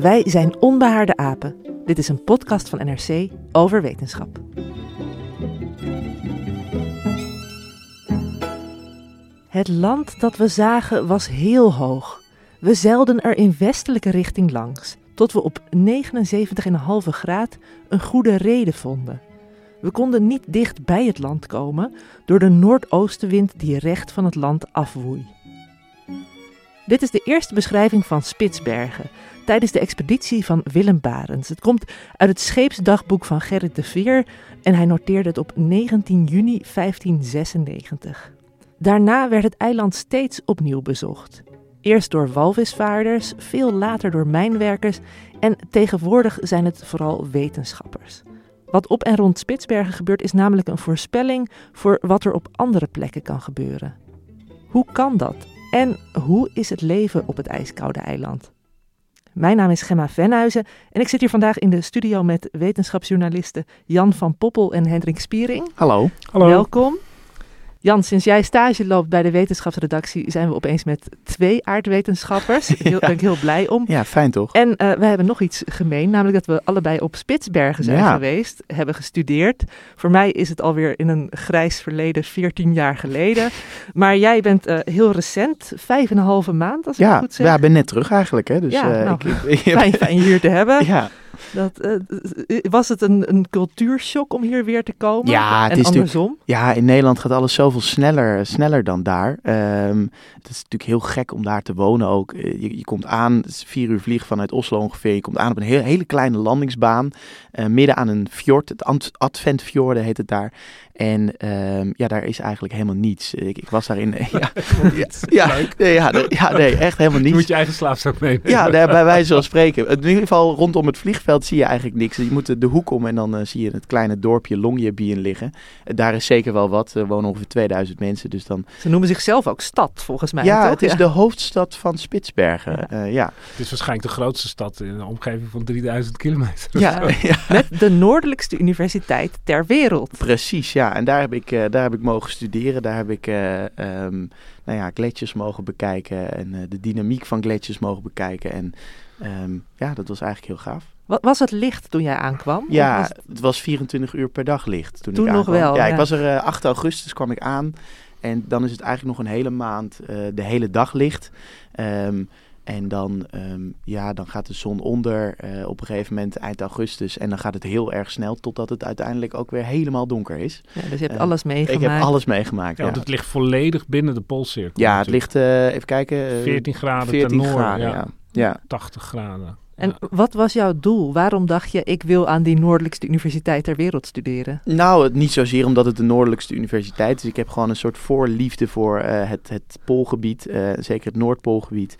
Wij zijn Onbehaarde Apen. Dit is een podcast van NRC over wetenschap. Het land dat we zagen was heel hoog. We zeilden er in westelijke richting langs, tot we op 79,5 graad een goede reden vonden. We konden niet dicht bij het land komen door de noordoostenwind die recht van het land afwoei. Dit is de eerste beschrijving van Spitsbergen tijdens de expeditie van Willem Barends. Het komt uit het scheepsdagboek van Gerrit de Veer en hij noteerde het op 19 juni 1596. Daarna werd het eiland steeds opnieuw bezocht. Eerst door walvisvaarders, veel later door mijnwerkers en tegenwoordig zijn het vooral wetenschappers. Wat op en rond Spitsbergen gebeurt is namelijk een voorspelling voor wat er op andere plekken kan gebeuren. Hoe kan dat? En hoe is het leven op het ijskoude eiland? Mijn naam is Gemma Venhuizen en ik zit hier vandaag in de studio met wetenschapsjournalisten Jan van Poppel en Hendrik Spiering. Hallo. Welkom. Jan, sinds jij stage loopt bij de wetenschapsredactie zijn we opeens met twee aardwetenschappers. Daar ben ik heel blij om. Ja, fijn toch? En uh, we hebben nog iets gemeen, namelijk dat we allebei op Spitsbergen zijn ja. geweest, hebben gestudeerd. Voor mij is het alweer in een grijs verleden, 14 jaar geleden. Maar jij bent uh, heel recent, vijf en een halve maand als ja, ik goed zeg. Ja, ik ben net terug eigenlijk. Hè? Dus, ja, uh, nou, ik, fijn, fijn je hier te hebben. Ja. Dat, uh, was het een, een cultuurshock om hier weer te komen? Ja, het en is andersom? Ja, in Nederland gaat alles zoveel sneller, sneller dan daar. Um, het is natuurlijk heel gek om daar te wonen ook. Je, je komt aan, het is vier uur vliegen vanuit Oslo ongeveer. Je komt aan op een heel, hele kleine landingsbaan. Uh, midden aan een fjord, het Adventfjorden heet het daar. En um, ja, daar is eigenlijk helemaal niets. Ik, ik was daarin. Ja, ja, ja, nee, ja, nee, ja, nee, echt helemaal niets. Je moet je eigen slaapzak meenemen. Ja, daar, bij wijze van spreken. In ieder geval rondom het vliegveld zie je eigenlijk niks. Je moet de, de hoek om en dan uh, zie je het kleine dorpje Longyearbyen liggen. Uh, daar is zeker wel wat. Er wonen ongeveer 2000 mensen. Dus dan... Ze noemen zichzelf ook stad, volgens mij. Ja, toch? het is de hoofdstad van Spitsbergen. Ja. Uh, ja. Het is waarschijnlijk de grootste stad in een omgeving van 3000 kilometer. Ja, ja. Met de noordelijkste universiteit ter wereld. Precies, ja. En daar heb ik, uh, daar heb ik mogen studeren. Daar heb ik uh, um, nou ja, gletsjers mogen bekijken. En uh, de dynamiek van gletsjers mogen bekijken. En um, ja, dat was eigenlijk heel gaaf. Wat, was het licht toen jij aankwam? Ja, was het... het... was 24 uur per dag licht toen, toen ik nog wel. Ja, ja, ik was er 8 augustus kwam ik aan. En dan is het eigenlijk nog een hele maand de hele dag licht. Um, en dan, um, ja, dan gaat de zon onder uh, op een gegeven moment eind augustus. En dan gaat het heel erg snel totdat het uiteindelijk ook weer helemaal donker is. Ja, dus je hebt uh, alles meegemaakt. Ik heb alles meegemaakt, ja. ja. Want het ligt volledig binnen de poolcirkel. Ja, het ligt, uh, even kijken... 14 graden 14 ten noorden. graden, ja. ja. ja. 80 graden. En wat was jouw doel? Waarom dacht je, ik wil aan die noordelijkste universiteit ter wereld studeren? Nou, niet zozeer omdat het de noordelijkste universiteit is. Ik heb gewoon een soort voorliefde voor uh, het, het poolgebied, uh, zeker het Noordpoolgebied.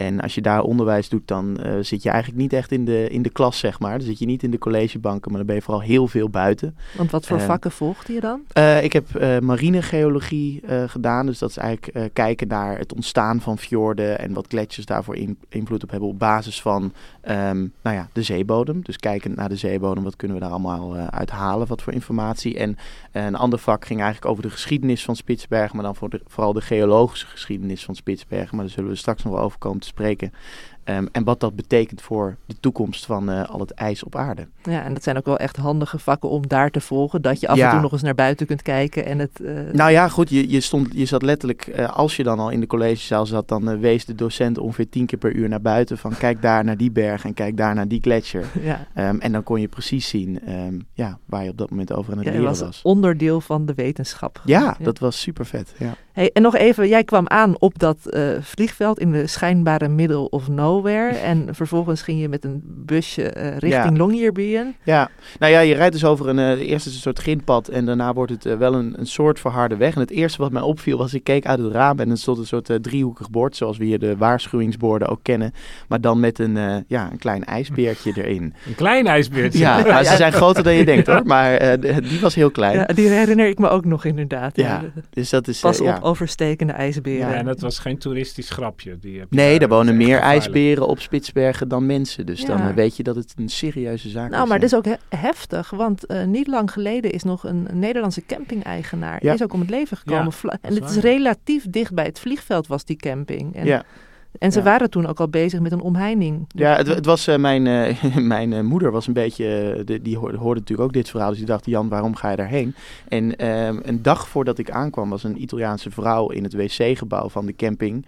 En als je daar onderwijs doet, dan uh, zit je eigenlijk niet echt in de, in de klas, zeg maar. Dan zit je niet in de collegebanken, maar dan ben je vooral heel veel buiten. Want wat voor uh, vakken volgde je dan? Uh, ik heb marinegeologie gedaan. Dus dat is eigenlijk kijken naar het ontstaan van fjorden en wat gletsjers daarvoor in, invloed op hebben op basis van um, nou ja, de zeebodem. Dus kijken naar de zeebodem, wat kunnen we daar allemaal uit halen, wat voor informatie. En een ander vak ging eigenlijk over de geschiedenis van Spitsbergen, maar dan voor de, vooral de geologische geschiedenis van Spitsbergen. Maar daar zullen we straks nog wel over komen spreken. Um, en wat dat betekent voor de toekomst van uh, al het ijs op aarde. Ja, en dat zijn ook wel echt handige vakken om daar te volgen. Dat je af Ja. en toe nog eens naar buiten kunt kijken. En het, eh, Nou ja, goed, je, je, stond, je zat letterlijk, uh, als je dan al in de collegezaal zat, dan wees de docent ongeveer tien keer per uur naar buiten. Van kijk daar naar die berg en kijk daar naar die gletsjer. ja. Um, en dan kon je precies zien um, ja, waar je op dat moment over aan het Ja, leren was was. onderdeel van de wetenschap. Ja, dat was super vet. Ja. Hey, en nog even, jij kwam aan op dat vliegveld in de schijnbare middle of nowhere. Nowhere. En vervolgens ging je met een busje eh, richting Ja. Longyearbyen. Ja, nou ja, je rijdt dus over een, eh, eerst is een soort grindpad en daarna wordt het eh, wel een, een soort verharde weg. En het eerste wat mij opviel was, ik keek uit het raam en er stond een soort eh, driehoekig bord, zoals we hier de waarschuwingsborden ook kennen. Maar dan met een, eh, ja, een klein ijsbeertje erin. Een klein ijsbeertje. Ja, nou, ze zijn groter dan je denkt hoor, maar eh, die was heel klein. Ja, die herinner ik me ook nog inderdaad. Ja, Dus dat is, Pas eh, op ja. overstekende ijsberen. Ja, en dat was geen toeristisch grapje. Die heb Nee, daar. er wonen is meer echt op Spitsbergen dan mensen. Dus dan Ja. eh, weet je dat het een serieuze zaak Nou, is. maar ja. dit is ook he- heftig, want eh, niet lang geleden is nog een Nederlandse camping-eigenaar Ja. is ook om het leven gekomen. En het is relatief dicht bij het vliegveld was die camping. En, Ja. En ze Ja. waren toen ook al bezig met een omheining. Ja, het, het was eh, mijn, eh, mijn eh, moeder was een beetje, de, die hoorde, hoorde natuurlijk ook dit verhaal. Dus die dacht, Jan, waarom ga je daarheen? En ehm, een dag voordat ik aankwam was een Italiaanse vrouw in het wc-gebouw van de camping.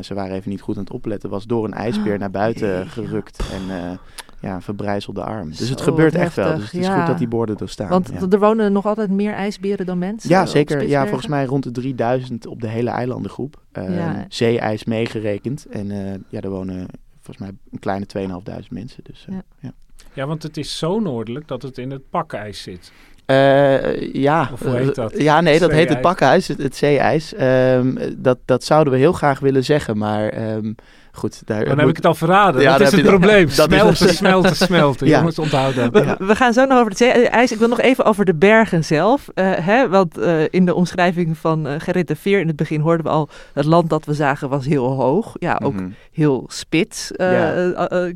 Ze waren even niet goed aan het opletten. Was door een ijsbeer Oh, naar buiten gerukt en ja, verbrijzelde arm. Dus het Zo gebeurt echt wel. Dus het is ja. goed dat die borden er staan. Want ja. er wonen nog altijd meer ijsberen dan mensen. Ja, zeker. Ja, volgens mij rond de 3000 op de hele eilandengroep. Ja. Zeeijs meegerekend. En eh, ja, er wonen volgens mij een kleine 2500 mensen. Dus, eh, Ja. ja. Ja, want het is zo noordelijk dat het in het pakijs zit. Eh, ja. Of hoe heet dat? Ja, nee, dat heet het pakhuis, het, het zeeijs. Ehm, dat, dat zouden we heel graag willen zeggen, maar ehm, goed. Daar Dan heb ik het al verraden. Ja, dat is het je- probleem. dat is- smelten, smelten, smelten. Ja. Jongens, onthoud dat. We, Ja. we gaan zo nog over het zeeijs. Ik wil nog even over de bergen zelf. eh, hè, want eh, in de omschrijving van eh Gerrit de Veer in het begin hoorden we al... het land dat we zagen was heel hoog. Ja, ook Mhm. heel spits. Ja.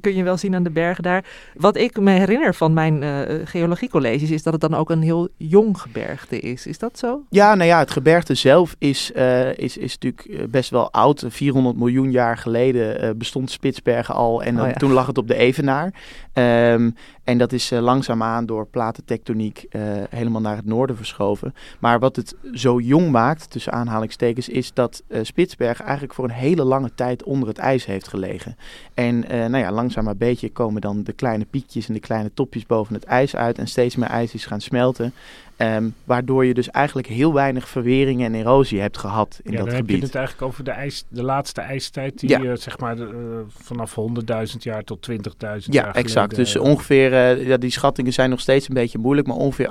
kun je wel zien aan de bergen daar. Wat ik me herinner van mijn eh geologiecolleges... is dat het dan ook een heel jong gebergte is. Is dat zo? Ja, nou ja, het gebergte zelf is, eh, is, is natuurlijk best wel oud. 400 miljoen jaar geleden eh, bestond Spitsbergen al en dan, Oh ja. toen lag het op de Evenaar. Ehm, en dat is eh, langzaamaan door platentectoniek eh, helemaal naar het noorden verschoven. Maar wat het zo jong maakt, tussen aanhalingstekens, is dat Spitsbergen eigenlijk voor een hele lange tijd onder het ijs heeft gelegen. En nou ja, langzaam maar beetje komen dan de kleine piekjes en de kleine topjes boven het ijs uit en steeds meer ijs is gaan smelten. Ehm, waardoor je dus eigenlijk heel weinig verwering en erosie hebt gehad in Ja, dat dan heb je gebied. het eigenlijk over de, ijs, de laatste ijstijd. Die Ja. eh, zeg maar eh, vanaf 100.000 jaar tot 20.000 Ja, jaar exact. geleden, Dus eh, ongeveer, ja, die schattingen zijn nog steeds een beetje moeilijk, maar ongeveer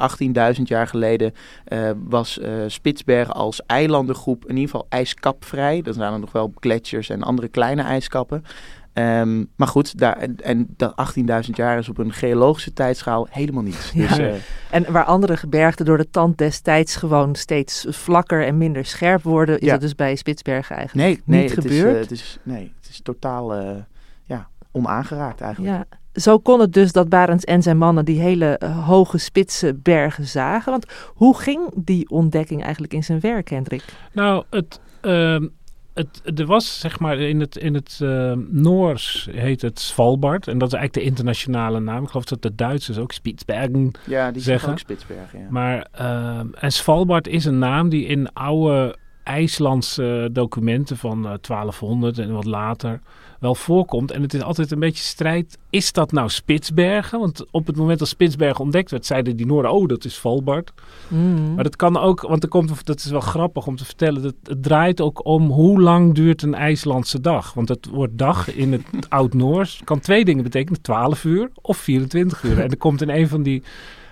18.000 jaar geleden was Spitsbergen als eilandengroep in ieder geval ijskapvrij. Dan zijn er nog wel gletsjers en andere kleine ijskappen. Ehm, maar goed, daar, en, en dat 18.000 jaar is op een geologische tijdschaal helemaal niets. Ja. Dus, eh, En waar andere gebergten door de tand des tijds gewoon steeds vlakker en minder scherp worden, is Ja. dat dus bij Spitsbergen eigenlijk nee, nee, niet het is, gebeurd. eh, het is, nee, het is totaal eh, ja, onaangeraakt eigenlijk. Ja, zo kon het dus dat Barends en zijn mannen die hele eh, hoge spitse bergen zagen. Want hoe ging die ontdekking eigenlijk in zijn werk, Hendrik? Nou, het, ehm, het, er was zeg maar in het, in het ehm, Noors heet het Svalbard. En dat is eigenlijk de internationale naam. Ik geloof dat de Duitsers ook Spitsbergen Ja, die Zeggen. ook Spitsbergen. Ja. Maar, ehm, en Svalbard is een naam die in oude IJslandse documenten van eh, 1200 en wat later wel voorkomt. En het is altijd een beetje strijd. Is dat nou Spitsbergen? Want op het moment dat Spitsbergen ontdekt werd, zeiden die Noorden, oh, dat is Svalbard. Hmm. Maar dat kan ook, want er komt, dat is wel grappig om te vertellen, dat het draait ook om hoe lang duurt een IJslandse dag. Want het woord dag in het Oud-Noors kan twee dingen betekenen, 12 uur of 24 uur. En er komt in een van die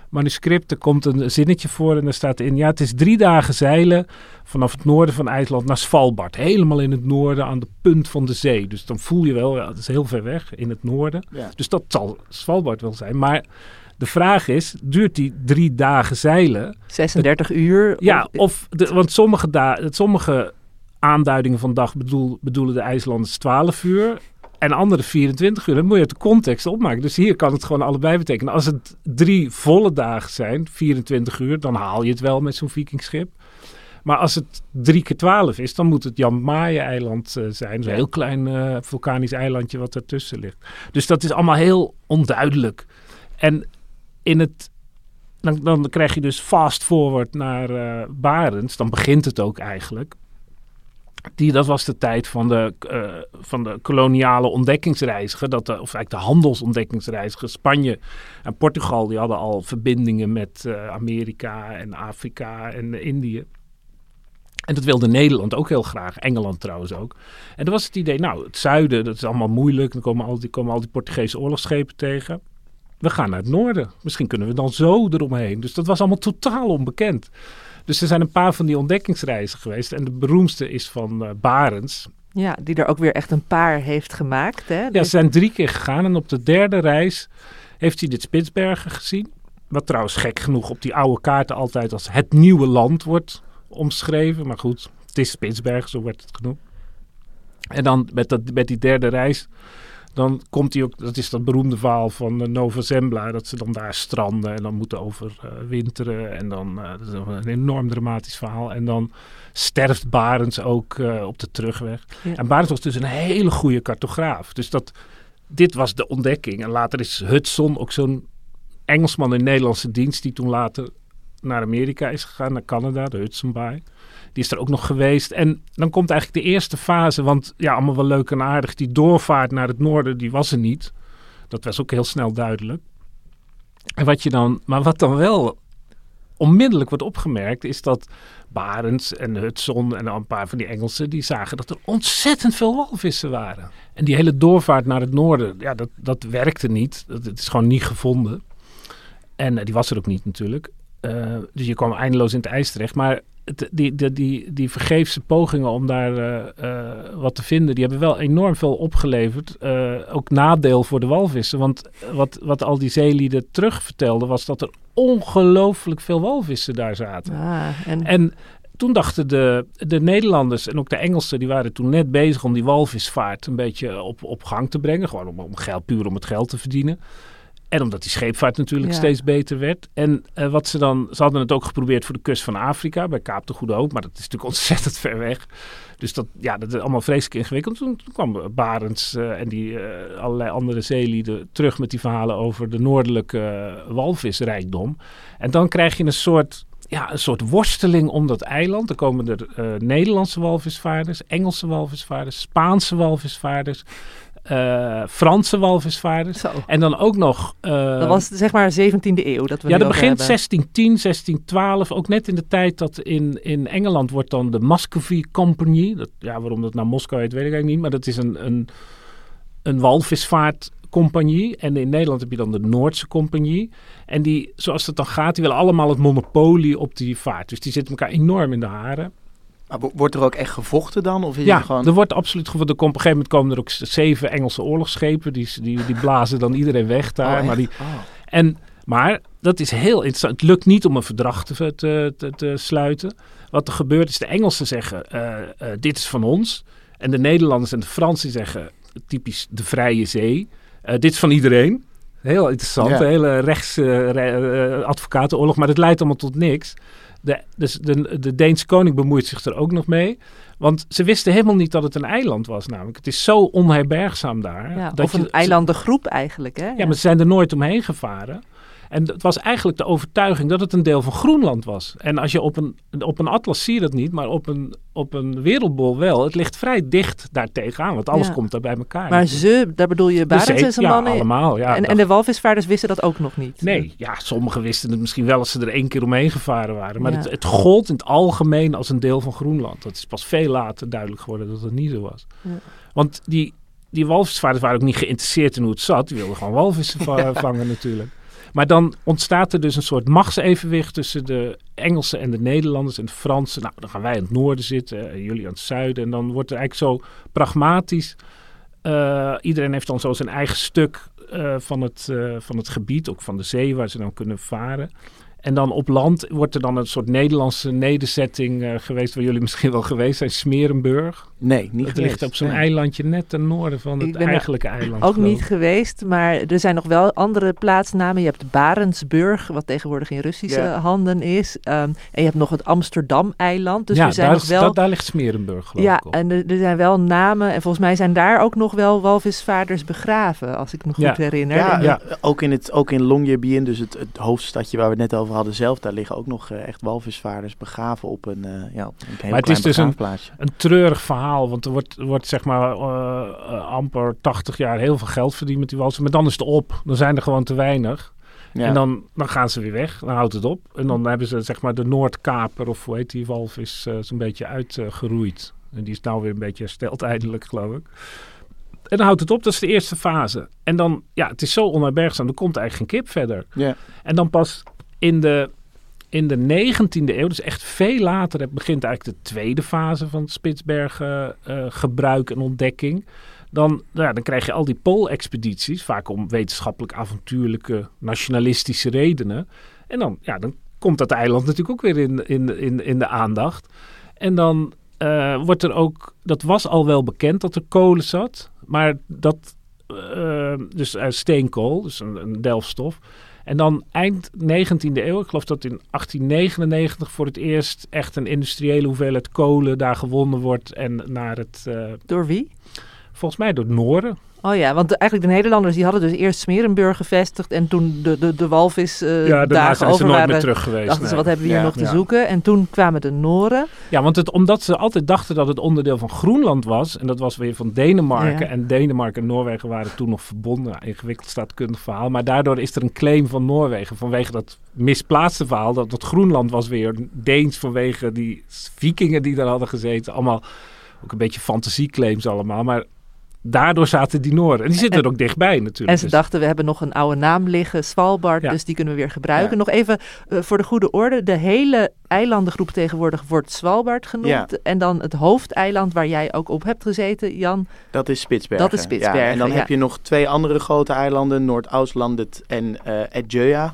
manuscripten komt een zinnetje voor en daar staat in, ja, het is drie dagen zeilen vanaf het noorden van IJsland naar Svalbard. Helemaal in het noorden aan de punt van de zee. Dus dan voel je wel, ja, het is heel ver weg in het noorden. Ja. Dus dat zal Svalbard wel zijn. Maar de vraag is, duurt die drie dagen zeilen? 36 uur. Ja, of- of de, want sommige, da sommige aanduidingen van dag bedoel, bedoelen de IJslanders 12 uur en andere 24 uur. Dan moet je uit de context opmaken. Dus hier kan het gewoon allebei betekenen. Als het drie volle dagen zijn, 24 uur, dan haal je het wel met zo'n vikingschip. Maar als het drie keer 12 is, dan moet het Jan Mayen-eiland eh, zijn. Zo'n Ja. heel klein eh, vulkanisch eilandje wat ertussen ligt. Dus dat is allemaal heel onduidelijk. En in het dan, dan krijg je dus fast forward naar Barents. Dan begint het ook eigenlijk. Die, dat was de tijd van de, eh, van de koloniale ontdekkingsreiziger. Dat of eigenlijk de handelsontdekkingsreiziger. Spanje en Portugal die hadden al verbindingen met eh, Amerika en Afrika en eh, Indië. En dat wilde Nederland ook heel graag, Engeland trouwens ook. En dan was het idee, nou, het zuiden, dat is allemaal moeilijk. Dan komen al die, komen al die Portugese oorlogsschepen tegen. We gaan naar het noorden. Misschien kunnen we dan zo eromheen. Dus dat was allemaal totaal onbekend. Dus er zijn een paar van die ontdekkingsreizen geweest. En de beroemdste is van uh, Barents. Ja, die er ook weer echt een paar heeft gemaakt. Hè? Ja, ze zijn drie keer gegaan. En op de derde reis heeft hij dit Spitsbergen gezien. Wat trouwens gek genoeg op die oude kaarten altijd als het nieuwe land wordt omschreven. Maar goed, het is Spitsbergen, zo werd het genoemd. En dan met, dat, met die derde reis, dan komt hij ook, dat is dat beroemde verhaal van uh, Nova Zembla, dat ze dan daar stranden en dan moeten overwinteren. Uh, en dan, uh, dat is een enorm dramatisch verhaal. En dan sterft Barends ook op de terugweg. Ja. En Barends was dus een hele goede cartograaf. Dus dat, dit was de ontdekking. En later is Hudson ook zo'n Engelsman in Nederlandse dienst, die toen later naar Amerika is gegaan, naar Canada, de Hudson Bay. Die is er ook nog geweest. En dan komt eigenlijk de eerste fase, want ja, allemaal wel leuk en aardig. Die doorvaart naar het noorden, die was er niet. Dat was ook heel snel duidelijk. En wat je dan, maar wat dan wel onmiddellijk wordt opgemerkt, is dat Barents en Hudson en een paar van die Engelsen, die zagen dat er ontzettend veel walvissen waren. En die hele doorvaart naar het noorden, ja, dat, dat werkte niet. Dat, is gewoon niet gevonden. En uh, die was er ook niet natuurlijk. Uh, dus je kwam eindeloos in het ijs terecht. Maar het, die, die, die, die vergeefse pogingen om daar uh, uh, wat te vinden, die hebben wel enorm veel opgeleverd. ook nadeel voor de walvissen. Want wat, wat al die zeelieden terug vertelden, was dat er ongelooflijk veel walvissen daar zaten. Ah, en... en toen dachten de, de Nederlanders en ook de Engelsen, die waren toen net bezig om die walvisvaart een beetje op, op gang te brengen. Gewoon om, om geld, puur om het geld te verdienen. En omdat die scheepvaart natuurlijk Ja. steeds beter werd. En eh, wat ze dan, ze hadden het ook geprobeerd voor de kust van Afrika, bij Kaap de Goede Hoop, maar dat is natuurlijk ontzettend ver weg. Dus dat, ja, dat is allemaal vreselijk ingewikkeld. Toen, toen kwam Barents eh, en die eh, allerlei andere zeelieden terug met die verhalen over de noordelijke walvisrijkdom. En dan krijg je een soort, ja, een soort worsteling om dat eiland. Er komen er Nederlandse walvisvaarders, Engelse walvisvaarders, Spaanse walvisvaarders, eh, Franse walvisvaarders. Zo. En dan ook nog. eh, Dat was zeg maar 17e eeuw dat we ja, dat begint hebben. 1610, 1612. Ook net in de tijd dat in, in Engeland wordt dan de Muscovy Company. Dat, ja, waarom dat naar Moskou heet, weet ik eigenlijk niet. Maar dat is een, een, een walvisvaartcompagnie. En in Nederland heb je dan de Noordse Compagnie. En die, zoals het dan gaat, die willen allemaal het monopolie op die vaart. Dus die zitten elkaar enorm in de haren. Maar wo- wordt er ook echt gevochten dan? Of is Ja, het gewoon... er wordt absoluut komt- Op een gegeven moment komen er ook zeven Engelse oorlogsschepen. Die, die, die blazen dan iedereen weg daar. Oh, maar die, Oh. en, maar dat is heel interessant. Het lukt niet om een verdrag te, te, te, te sluiten. Wat er gebeurt is de Engelsen zeggen eh, eh, dit is van ons. En de Nederlanders en de Fransen zeggen typisch de vrije zee. eh, dit is van iedereen. Heel interessant. Ja. Een hele rechts eh, advocatenoorlog. Maar dat leidt allemaal tot niks. De, dus de, de Deense koning bemoeit zich er ook nog mee. Want ze wisten helemaal niet dat het een eiland was namelijk. Het is zo onherbergzaam daar. Ja, dat of een je- eilandengroep eigenlijk. Hè? ja, maar ze zijn er nooit omheen gevaren. En het was eigenlijk de overtuiging dat het een deel van Groenland was. En als je op een, op een atlas zie je dat niet, maar op een, op een wereldbol wel. Het ligt vrij dicht daar tegenaan, want alles Ja. komt daar bij elkaar. Maar ze, daar bedoel je zee- en zijn ja, mannen. allemaal. Ja, en, dat- en de walvisvaarders wisten dat ook nog niet. Nee, ja, sommigen wisten het misschien wel als ze er één keer omheen gevaren waren. Maar Ja. het, het gold in het algemeen als een deel van Groenland. Dat is pas veel later duidelijk geworden dat het niet zo was. Want die, die walvisvaarders waren ook niet geïnteresseerd in hoe het zat. Die wilden gewoon walvissen va- vangen natuurlijk. Maar dan ontstaat er dus een soort machtsevenwicht tussen de Engelsen en de Nederlanders en de Fransen. Nou, dan gaan wij aan het noorden zitten en jullie aan het zuiden. En dan wordt er eigenlijk zo pragmatisch. eh, iedereen heeft dan zo zijn eigen stuk eh, van, het, eh, van het gebied, ook van de zee, waar ze dan kunnen varen. En dan op land wordt er dan een soort Nederlandse nederzetting eh, geweest, waar jullie misschien wel geweest zijn, Smerenburg. Nee, niet Het geweest. ligt op zo'n Nee. eilandje net ten noorden van het eigenlijke eiland. Ook geloof niet geweest, maar er zijn nog wel andere plaatsnamen. Je hebt Barentsburg, wat tegenwoordig in Russische Ja. handen is. Ehm, en je hebt nog het Amsterdam-eiland. Dus ja, er zijn daar, nog wel... dat- daar ligt Smerenburg geloof ja, ik op. en er, er zijn wel namen. En volgens mij zijn daar ook nog wel walvisvaarders begraven, als ik me goed Ja. herinner. Ja, Ja. eh, Ook, in het, ook in Longyearbyen, dus het, het hoofdstadje waar we het net over hadden zelf, daar liggen ook nog eh, echt walvisvaarders begraven op een, eh, ja, op een heel Maar het is dus een-. Een treurig verhaal, want er wordt, wordt zeg maar eh, amper 80 jaar heel veel geld verdiend met die walsen. Maar dan is het op, dan zijn er gewoon te weinig. Ja. En dan, dan gaan ze weer weg, dan houdt het op. En dan hebben ze zeg maar de Noordkaper, of hoe heet die walvis, eh zo'n beetje uitgeroeid. en die is nou weer een beetje hersteld eindelijk, geloof ik. En dan houdt het op, dat is de eerste fase. En dan, ja, het is zo onherbergzaam, er komt eigenlijk geen kip verder. Ja. En dan pas in de, in de 19e eeuw, dus echt veel later, het begint eigenlijk de tweede fase van Spitsbergen eh, gebruik en ontdekking. Dan, nou ja, dan krijg je al die poolexpedities, vaak om wetenschappelijk avontuurlijke, nationalistische redenen. En dan, ja, dan komt dat eiland natuurlijk ook weer in, in, in, in de aandacht. En dan eh, wordt er ook, dat was al wel bekend dat er kolen zat, maar dat, eh, dus steenkool, dus een, een delfstof. En dan eind 19e eeuw, ik geloof dat in 1899 voor het eerst echt een industriële hoeveelheid kolen daar gewonnen wordt en naar het, eh, Door wie? volgens mij door Noren. Oh ja, want de- eigenlijk de Nederlanders die hadden dus eerst Smerenburg gevestigd en toen de, de, de walvis eh ja, dagen zijn ze nooit meer terug geweest. dachten ze wat hebben we hier Ja. nog te Ja. zoeken. En toen kwamen de Noren. Ja, want het, omdat ze altijd dachten dat het onderdeel van Groenland was. En dat was weer van Denemarken. Ja. En Denemarken en Noorwegen waren toen nog verbonden. Ingewikkeld staatkundig verhaal. Maar daardoor is er een claim van Noorwegen. Vanwege dat misplaatste verhaal. Dat het Groenland was weer Deens vanwege die vikingen die daar hadden gezeten. Allemaal ook een beetje fantasieclaims allemaal. Maar daardoor zaten die Noorden. En die zitten En- er ook dichtbij natuurlijk. En ze Dus- dachten, we hebben nog een oude naam liggen, Svalbard, Ja. dus die kunnen we weer gebruiken. Ja. Nog even eh, voor de goede orde, de hele eilandengroep tegenwoordig wordt Svalbard genoemd. En dan het hoofdeiland waar jij ook op hebt gezeten, Jan. Dat is Spitsbergen. Dat is Spitsbergen, Ja, en dan ja. heb je nog twee andere grote eilanden, Noord-Auslandet en eh Edgeja.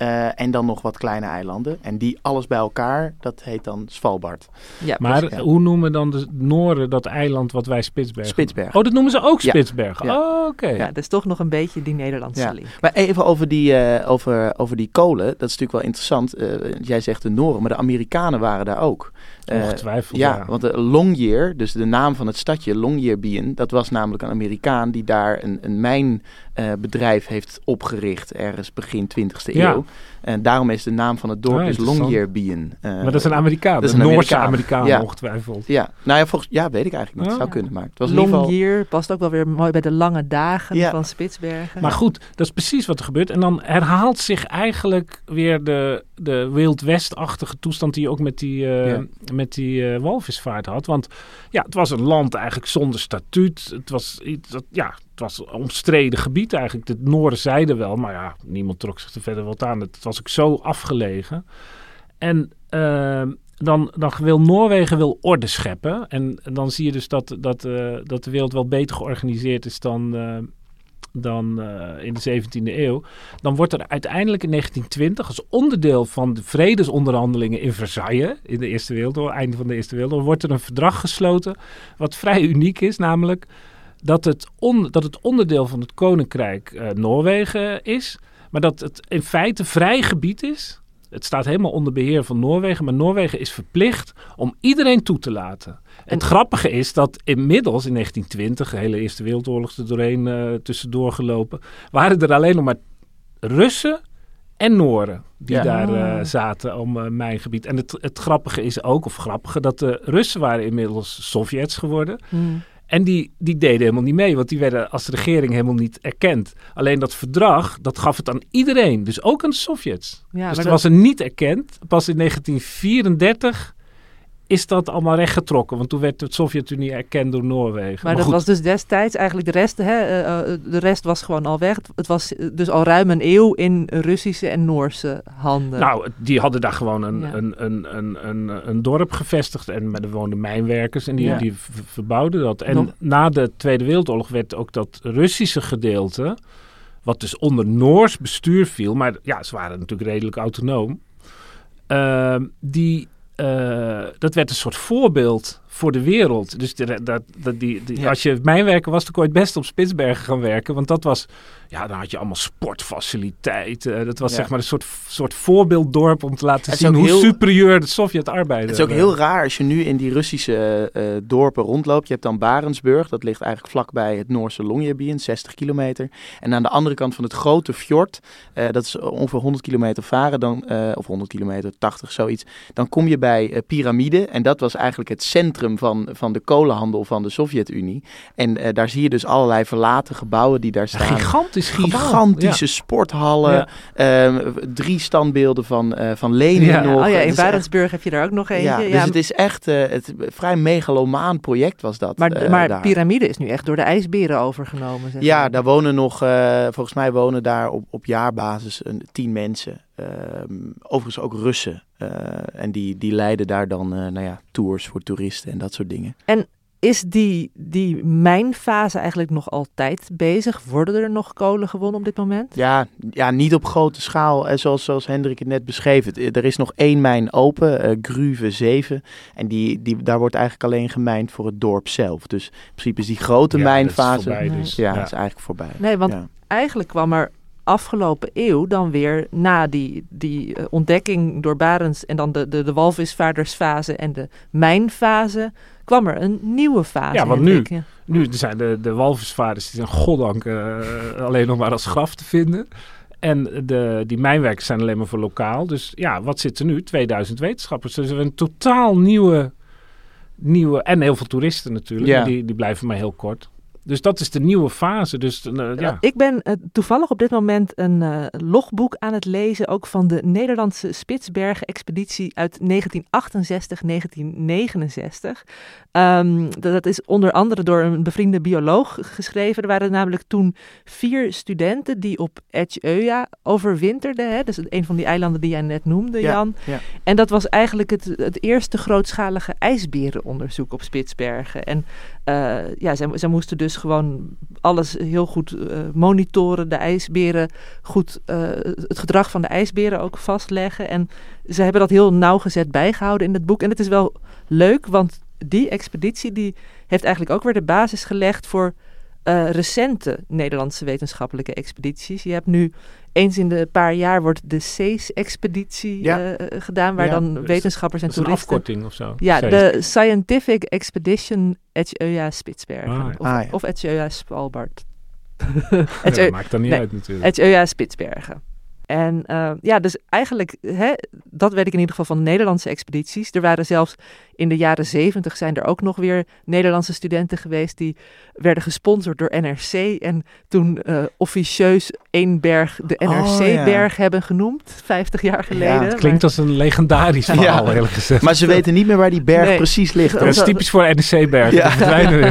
Eh, en dan nog wat kleine eilanden. En die alles bij elkaar, dat heet dan Svalbard. Ja, Maar ja. hoe noemen dan de Noorden dat eiland wat wij Spitsbergen Spitsbergen. Oh, dat noemen ze ook. Spitsbergen? Ja. Oh, oké. ja, dat is toch nog een beetje die Nederlandse Ja. link. Maar even over die, eh, over, over die kolen. Dat is natuurlijk wel interessant. Eh, jij zegt de Noren, maar de Amerikanen waren daar ook. Eh, Ongetwijfeld, ja, ja. want de Longyear, dus de naam van het stadje Longyearbyen, dat was namelijk een Amerikaan die daar een, een mijnbedrijf heeft opgericht, ergens begin 20e Ja. En daarom is de naam van het dorp Ah, dus. Longyearbyen. Eh, Maar dat is een Amerikaan, dat is een Noorse Amerikaan. Ja. ongetwijfeld. Ja, nou ja, volgens, ja, weet ik eigenlijk niet. Oh. zou kunnen, maar het was in ieder geval... Longyear past ook wel weer mooi bij de lange dagen Ja. van Spitsbergen. Maar goed, dat is precies wat er gebeurt. En dan herhaalt zich eigenlijk weer de, de Wild West-achtige toestand die je ook met die, eh, Ja. met die eh, walvisvaart had. Want ja, het was een land eigenlijk zonder statuut. Het was, iets dat, ja, het was een omstreden gebied eigenlijk. De Noorden zeiden wel, maar ja, niemand trok zich er verder wat aan. Het was ook zo afgelegen. En eh, dan, dan wil Noorwegen wil orde scheppen. En dan zie je dus dat, dat, eh, dat de wereld wel beter georganiseerd is dan, eh, dan eh, in de 17e eeuw. Dan wordt er uiteindelijk in 1920 als onderdeel van de vredesonderhandelingen in Versailles, in de Eerste Wereldoorlog, einde van de Eerste Wereldoorlog, wordt er een verdrag gesloten wat vrij uniek is, namelijk dat het, on, dat het onderdeel van het Koninkrijk eh, Noorwegen is, maar dat het in feite vrij gebied is. Het staat helemaal onder beheer van Noorwegen, maar Noorwegen is verplicht om iedereen toe te laten. En- het grappige is dat inmiddels in 1920, de hele Eerste Wereldoorlog er doorheen eh, tussendoor gelopen, waren er alleen nog maar Russen en Nooren die Ja. daar eh, Ah. zaten om mijn gebied. En het, het grappige is ook, of grappige, dat de Russen waren inmiddels Sovjets geworden. Hmm. En die, die deden helemaal niet mee, want die werden als regering helemaal niet erkend. Alleen dat verdrag, dat gaf het aan iedereen, dus ook aan de Sovjets. Ja, dus dat- was er niet erkend. Pas in 1934 is dat allemaal rechtgetrokken, want toen werd de Sovjet-Unie erkend door Noorwegen. Maar, dat goed, was dus destijds eigenlijk de rest, hè, eh, eh, de rest was gewoon al weg. Het was dus al ruim een eeuw in Russische en Noorse handen. Nou, die hadden daar gewoon een, Ja. een, een, een, een, een dorp gevestigd. En er woonden mijnwerkers en die, Ja. die verbouwden dat. En Nog- na de Tweede Wereldoorlog werd ook dat Russische gedeelte, wat dus onder Noors bestuur viel, maar ja, ze waren natuurlijk redelijk autonoom. Ehm, die, dat werd een soort voorbeeld voor de wereld. Dus de, dat, dat, die, die, Ja. als je mijnwerker was, dan kon je het best op Spitsbergen gaan werken. Want dat was, ja, dan had je allemaal sportfaciliteiten. Dat was Ja. zeg maar een soort, soort voorbeelddorp om te laten zien hoe heel- superieur de Sovjet-arbeider Het is ook heel raar als je nu in die Russische eh, dorpen rondloopt. Je hebt dan Barentsburg, dat ligt eigenlijk vlakbij het Noorse Longyearbyen, 60 kilometer. En aan de andere kant van het grote fjord, eh, dat is ongeveer 100 kilometer varen, dan, eh, of 100 kilometer, 80, zoiets. Dan kom je bij eh, Pyramide en dat was eigenlijk het centrum centrum van, van de kolenhandel van de Sovjet-Unie. En eh, daar zie je dus allerlei verlaten gebouwen die daar staan. Gigantisch gebouw. Gigantische sporthallen. Ja. ehm, drie standbeelden van, eh, van Lenin Ja. nog. oh ja, in echt- Warensburg heb je daar ook nog eentje. Ja, Ja, dus het is echt eh, het vrij megalomaan project was dat. maar maar daar. piramide is nu echt door de ijsberen overgenomen. Zeg Ja, maar. daar wonen nog, eh, volgens mij wonen daar op, op jaarbasis een, tien mensen. Ehm, overigens ook Russen. Eh, en die, die leiden daar dan eh, nou ja, tours voor toeristen en dat soort dingen. Is die, die mijnfase eigenlijk nog altijd bezig? Worden er nog kolen gewonnen op dit moment? Ja, ja niet op grote schaal, eh, zoals, zoals Hendrik het net beschreef. Het, er is nog één mijn open, Gruve 7. En die, die, daar wordt eigenlijk alleen gemijnd voor het dorp zelf. Dus in principe is die grote Ja, dat is mijnfase... voorbij dus. ja, Ja. is eigenlijk voorbij. Nee, want Ja. eigenlijk kwam er afgelopen eeuw dan weer na die, die eh, ontdekking door Barends en dan de, de, de walvisvaardersfase en de mijnfase, kwam er een nieuwe fase. Ja, want nu- Ja. Nu zijn de, de walvisvaarders, die zijn goddank eh, alleen nog maar als graf te vinden. En de, die mijnwerkers zijn alleen maar voor lokaal. Dus ja, wat zit er nu? 2000 wetenschappers. Dus we hebben een totaal nieuwe, nieuwe... En heel veel toeristen natuurlijk. Ja. Die, die blijven maar heel kort. Dus dat is de nieuwe fase. Dus eh, ja. Ik ben eh, toevallig op dit moment een eh, logboek aan het lezen, ook van de Nederlandse Spitsbergen-expeditie uit 1968-1969. Ehm, dat, dat is onder andere door een bevriende bioloog geschreven. Er waren namelijk toen vier studenten die op Etjeøya overwinterden. Hè? Dus een van die eilanden die jij net noemde, Ja, Jan. ja. En dat was eigenlijk het, het eerste grootschalige ijsberenonderzoek op Spitsbergen. En eh, ja, zij, moesten dus gewoon alles heel goed eh, monitoren, de ijsberen goed, eh, het gedrag van de ijsberen ook vastleggen. En ze hebben dat heel nauwgezet bijgehouden in het boek. En het is wel leuk, want die expeditie die heeft eigenlijk ook weer de basis gelegd voor recente Nederlandse wetenschappelijke expedities. Je hebt nu eens in de paar jaar wordt de CEES-expeditie Ja. eh, gedaan, waar Ja, dan wetenschappers en dat is een toeristen afkorting of zo. ja, de Scientific Expedition Etjeøya Spitsbergen. Ah. Of, Ah, ja. of. Ja, Etjeu- dat maakt dan niet nee. uit natuurlijk. Etjeøya Spitsbergen. En eh, ja, dus eigenlijk, hè, dat weet ik in ieder geval van de Nederlandse expedities. Er waren zelfs in de jaren zeventig zijn er ook nog weer Nederlandse studenten geweest die werden gesponsord door NRC. En toen eh, officieus één berg de Oh, NRC-berg hebben genoemd, 50 jaar geleden. Het klinkt als een legendarisch Ja. verhaal, eerlijk gezegd. Maar ze weten niet meer waar die berg Nee. precies ligt. dat is typisch voor. Ja.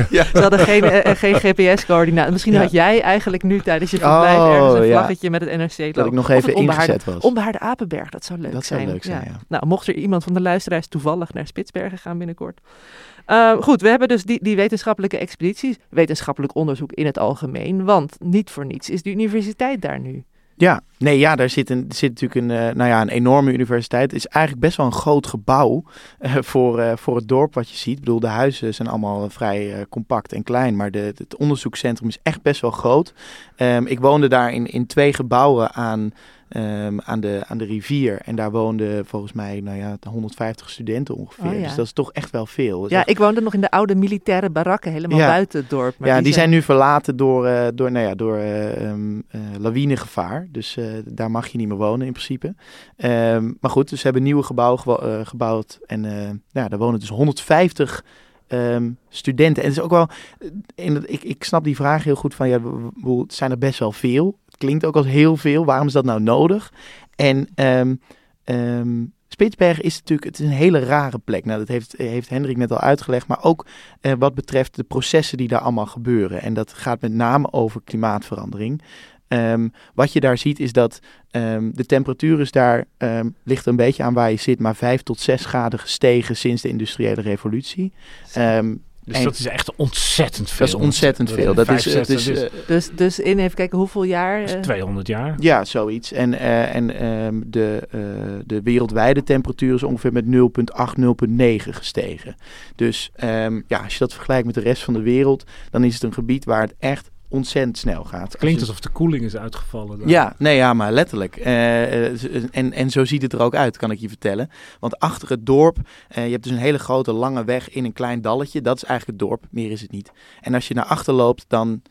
Ja. Ze hadden geen, eh, geen GPS-coördinaten. Misschien Ja. had jij eigenlijk nu tijdens je verblijf Oh, ergens een ja. vlaggetje met het NRC Dat ik nog even ingezet was. onbehaarde Apenberg, dat zou leuk Dat zou leuk zijn, ja. Nou, mocht er iemand van de luisteraars toevallig naar Spitsbergen gaan binnenkort. Uh, goed, we hebben dus die, die wetenschappelijke expedities, wetenschappelijk onderzoek in het algemeen. Want niet voor niets is de universiteit daar nu. Ja, nee, ja, daar zit, een, zit natuurlijk een, eh, nou ja, een enorme universiteit. Het is eigenlijk best wel een groot gebouw eh, voor, eh, voor het dorp wat je ziet. Ik bedoel, de huizen zijn allemaal vrij compact en klein, maar de, het onderzoekscentrum is echt best wel groot. Ehm, ik woonde daar in, in twee gebouwen aan, ehm, aan, de, aan de rivier en daar woonden volgens mij, nou ja, 150 studenten ongeveer. Oh, ja. Dus dat is toch echt wel veel. Ja, echt- ik woonde nog in de oude militaire barakken, helemaal Ja. buiten het dorp. Maar ja, die, zijn nu verlaten door, eh, door, nou ja, door eh, ehm, eh, lawinegevaar. Dus daar mag je niet meer wonen in principe. Ehm, maar goed, dus ze hebben een nieuwe gebouw gewo- eh, gebouwd. En eh, ja, daar wonen dus 150 ehm, studenten. En het is ook wel, in ik, ik snap die vraag heel goed van, ja, zijn er best wel veel. Klinkt ook als heel veel. Waarom is dat nou nodig? En ehm, ehm, Spitsbergen is natuurlijk, het is een hele rare plek. Nou, dat heeft, heeft Hendrik net al uitgelegd. Maar ook eh, wat betreft de processen die daar allemaal gebeuren. En dat gaat met name over klimaatverandering. Ehm, wat je daar ziet is dat de temperatuur is daar, ehm, ligt een beetje aan waar je zit, maar 5 tot 6 graden gestegen sinds de industriële revolutie. Dus En- dat is echt ontzettend veel. dat is ontzettend veel. Dat is, het is, eh, Dus, dus in, even kijken, hoeveel jaar? is eh, 200 jaar. Ja, zoiets. En, eh, en ehm, de, eh, de wereldwijde temperatuur is ongeveer met 0,8, 0,9 gestegen. Dus ehm, ja, als je dat vergelijkt met de rest van de wereld, dan is het een gebied waar het echt ontzettend snel gaat. Het klinkt alsof de koeling is uitgevallen. Ja, nee, ja, maar letterlijk. Eh, eh, en, en zo ziet het er ook uit, kan ik je vertellen. Want achter het dorp, eh, je hebt dus een hele grote lange weg in een klein dalletje. Dat is eigenlijk het dorp, meer is het niet. En als je naar achter loopt, dan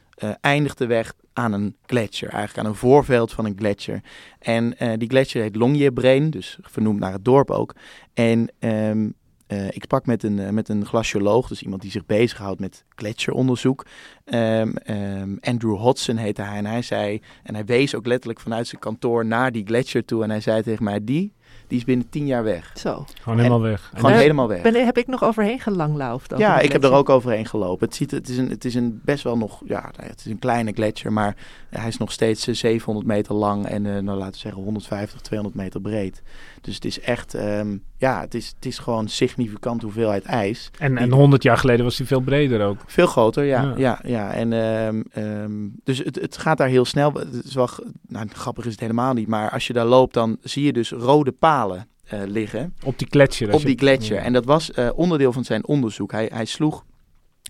eindigt de weg aan een gletsjer. Eigenlijk aan een voorveld van een gletsjer. En die gletsjer heet Longyearbyen, dus vernoemd naar het dorp ook. En ehm, eh, ik sprak met een, eh, met een glacioloog, dus iemand die zich bezighoudt met gletsjeronderzoek. Ehm, ehm, Andrew Hodson heette hij en hij zei, en hij wees ook letterlijk vanuit zijn kantoor naar die gletsjer toe. En hij zei tegen mij, die, die is binnen tien jaar weg. Zo. Gewoon helemaal weg. En Gewoon helemaal weg. Ben, heb ik nog overheen gelanglaufd? over Ja, ik heb er ook overheen gelopen. Het, ziet, het, is een, het is een best wel nog, ja, nou het is een kleine gletsjer, maar hij is nog steeds eh, 700 meter lang en eh, nou laten we zeggen 150, 200 meter breed. Dus het is echt, ehm, ja, het is, het is gewoon significant hoeveelheid ijs. En, en 100 jaar geleden was hij veel breder ook. Veel groter, ja. Ja. ja. ja, En, ehm, ehm, dus het, het gaat daar heel snel. Het is wel, g- nou, grappig is het helemaal niet, maar als je daar loopt, dan zie je dus rode palen eh, liggen Op die gletsjer. op die gletsjer. Ja. En dat was eh, onderdeel van zijn onderzoek. Hij, hij sloeg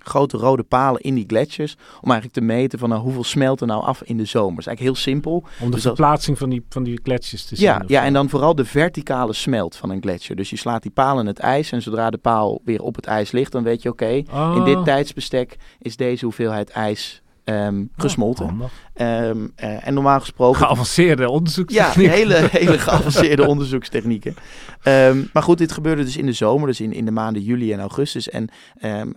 grote rode palen in die gletsjers om eigenlijk te meten van nou, hoeveel smelt er nou af in de zomer. Dat is eigenlijk heel simpel. Om de dus verplaatsing van die, van die gletsjers te zien. Ja, ja, en dan vooral de verticale smelt van een gletsjer. Dus je slaat die paal in het ijs en zodra de paal weer op het ijs ligt, dan weet je oké, in dit tijdsbestek is deze hoeveelheid ijs ehm, gesmolten. Ehm, eh, en normaal gesproken Geavanceerde ja, onderzoekstechniek. hele, hele geavanceerde onderzoekstechnieken. Ehm, maar goed, dit gebeurde dus in de zomer, dus in, in de maanden juli en augustus. En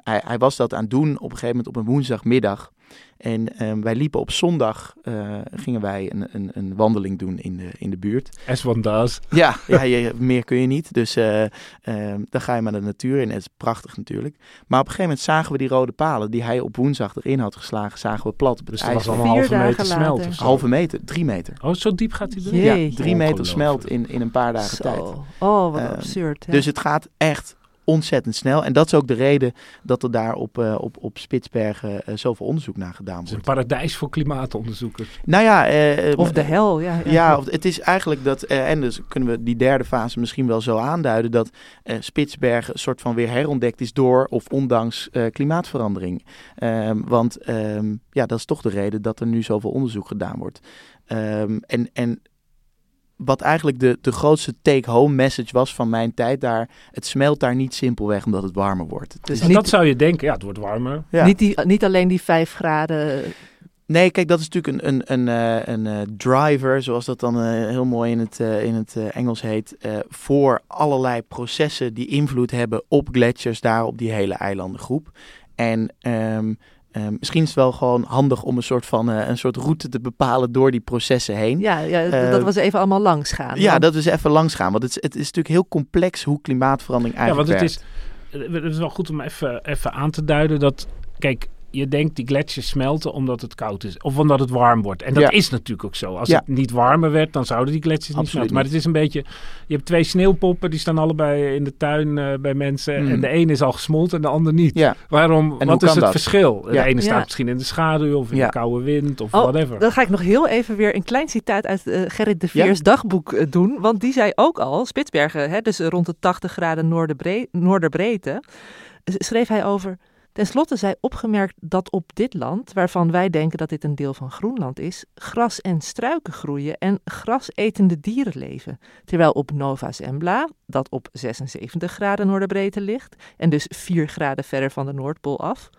hij, hij was dat aan het doen op een gegeven moment op een woensdagmiddag. En ehm, wij liepen op zondag, eh, gingen wij een, een, een wandeling doen in de, in de buurt. As one does. Ja, ja je, meer kun je niet. Dus eh, ehm, dan ga je maar de natuur in. Het is prachtig natuurlijk. Maar op een gegeven moment zagen we die rode palen die hij op woensdag erin had geslagen, zagen we plat op het Dus was al een halve meter smelt. Halve meter, drie meter. Oh, zo diep gaat hij? Jee. Ja, drie meter smelt in, in een paar dagen tijd. Zo. Oh, wat Ehm, absurd. hè? Dus het gaat echt ontzettend snel. En dat is ook de reden dat er daar op, eh, op, op Spitsbergen eh, zoveel onderzoek naar gedaan Het is een wordt. paradijs voor klimaatonderzoekers. Nou ja, eh, of de hel, ja. Ja, of- het is eigenlijk dat, eh, en dus kunnen we die derde fase misschien wel zo aanduiden, dat eh, Spitsbergen een soort van weer herontdekt is door of ondanks eh, klimaatverandering. Ehm, want ehm, ja, dat is toch de reden dat er nu zoveel onderzoek gedaan wordt. Ehm, en, en wat eigenlijk de, de grootste take-home message was van mijn tijd daar, het smelt daar niet simpelweg omdat het warmer wordt. Het is Dus En niet- dat zou je denken, ja, het wordt warmer. ja. Niet, die, niet alleen die vijf graden. Nee, kijk, dat is natuurlijk een, een, een, eh, een eh, driver, zoals dat dan eh, heel mooi in het, in het Engels heet, eh, voor allerlei processen die invloed hebben op gletsjers daar op die hele eilandengroep. En ehm, ehm, misschien is het wel gewoon handig om een soort van eh, een soort route te bepalen door die processen heen. Ja, ja Eh, dat was even allemaal langs gaan. Ja, Want- dat is even langs gaan. Want het, is- het is natuurlijk heel complex hoe klimaatverandering Ja, want eigenlijk het werkt. is, het is wel goed om even, even aan te duiden dat, kijk, je denkt die gletsjers smelten omdat het koud is. Of omdat het warm wordt. En dat Ja. is natuurlijk ook zo. Als Ja. het niet warmer werd, dan zouden die gletsjers niet smelten. Maar het is een beetje... Je hebt twee sneeuwpoppen, die staan allebei in de tuin eh, bij mensen. Mm. En de ene is al gesmolten en de ander niet. Ja, Waarom? wat is het dat? verschil? De ene staat Ja. misschien in de schaduw of in Ja. de koude wind of Oh, whatever. Dan ga ik nog heel even weer een klein citaat uit eh, Gerrit de Ja? Veers dagboek eh, doen. Want die zei ook al, Spitsbergen, hè, dus rond de 80 graden noorderbre noorderbreedte, schreef hij over... Ten slotte zij opgemerkt dat op dit land, waarvan wij denken dat dit een deel van Groenland is, gras en struiken groeien en grasetende dieren leven. Terwijl op Nova Zembla, dat op 76 graden noorderbreedte ligt en dus 4 graden verder van de Noordpool af,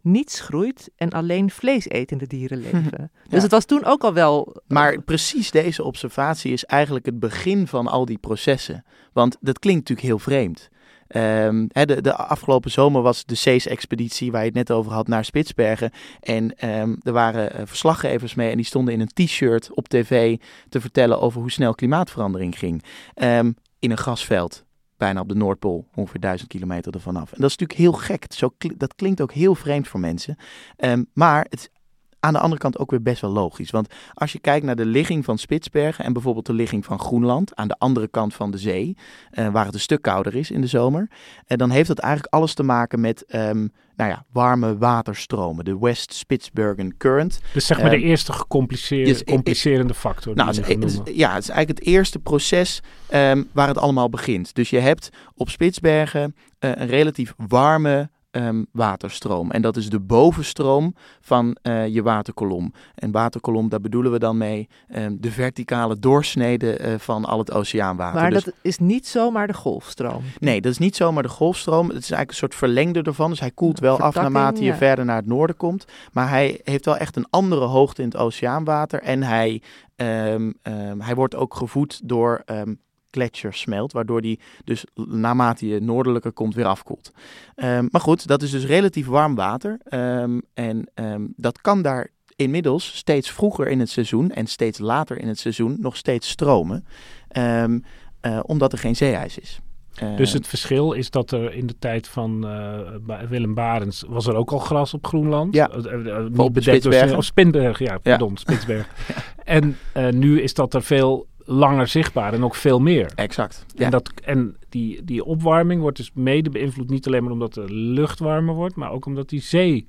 niets groeit en alleen vleesetende dieren leven. Dus het was toen ook al wel... Maar precies deze observatie is eigenlijk het begin van al die processen. Want dat klinkt natuurlijk heel vreemd. Ehm, de, afgelopen zomer was de CEES-expeditie waar je het net over had naar Spitsbergen. En ehm, er waren eh, verslaggevers mee en die stonden in een t-shirt op tv te vertellen over hoe snel klimaatverandering ging. Ehm, in een grasveld, bijna op de Noordpool, ongeveer duizend kilometer ervan af. En dat is natuurlijk heel gek. Zo, dat klinkt ook heel vreemd voor mensen. Maar het is aan de andere kant ook weer best wel logisch. Want als je kijkt naar de ligging van Spitsbergen en bijvoorbeeld de ligging van Groenland aan de andere kant van de zee, eh, waar het een stuk kouder is in de zomer, en dan heeft dat eigenlijk alles te maken met ehm, nou ja, warme waterstromen, de West Spitsbergen Current. dus zeg maar de ehm, eerste gecompliceerde dus complicerende factor. Nou, het is, het ja, het is eigenlijk het eerste proces ehm, waar het allemaal begint. Dus je hebt op Spitsbergen eh, een relatief warme ehm, waterstroom. En dat is de bovenstroom van eh, je waterkolom. En waterkolom, daar bedoelen we dan mee ehm, de verticale doorsnede eh, van al het oceaanwater. Maar Dus- dat is niet zomaar de golfstroom. Nee, dat is niet zomaar de golfstroom. Het is eigenlijk een soort verlengde ervan. Dus hij koelt wel af naarmate je ja. verder naar het noorden komt. Maar hij heeft wel echt een andere hoogte in het oceaanwater. En hij, ehm, hij wordt ook gevoed door gletsjer smelt, waardoor die dus naarmate je noordelijker komt weer afkoelt. Um, maar goed, dat is dus relatief warm water um, en um, dat kan daar inmiddels steeds vroeger in het seizoen en steeds later in het seizoen nog steeds stromen, uh, omdat er geen zeeijs is. Dus het verschil is dat er in de tijd van uh, Willem Barens was er ook al gras op Groenland. Ja, uh, niet bedekt door of Spinberg, ja, pardon, ja. Spitsberg. ja. En nu is dat er veel langer zichtbaar en ook veel meer. Exact. Ja. En, dat, en die, die opwarming wordt dus mede beïnvloed niet alleen maar omdat de lucht warmer wordt, maar ook omdat die zee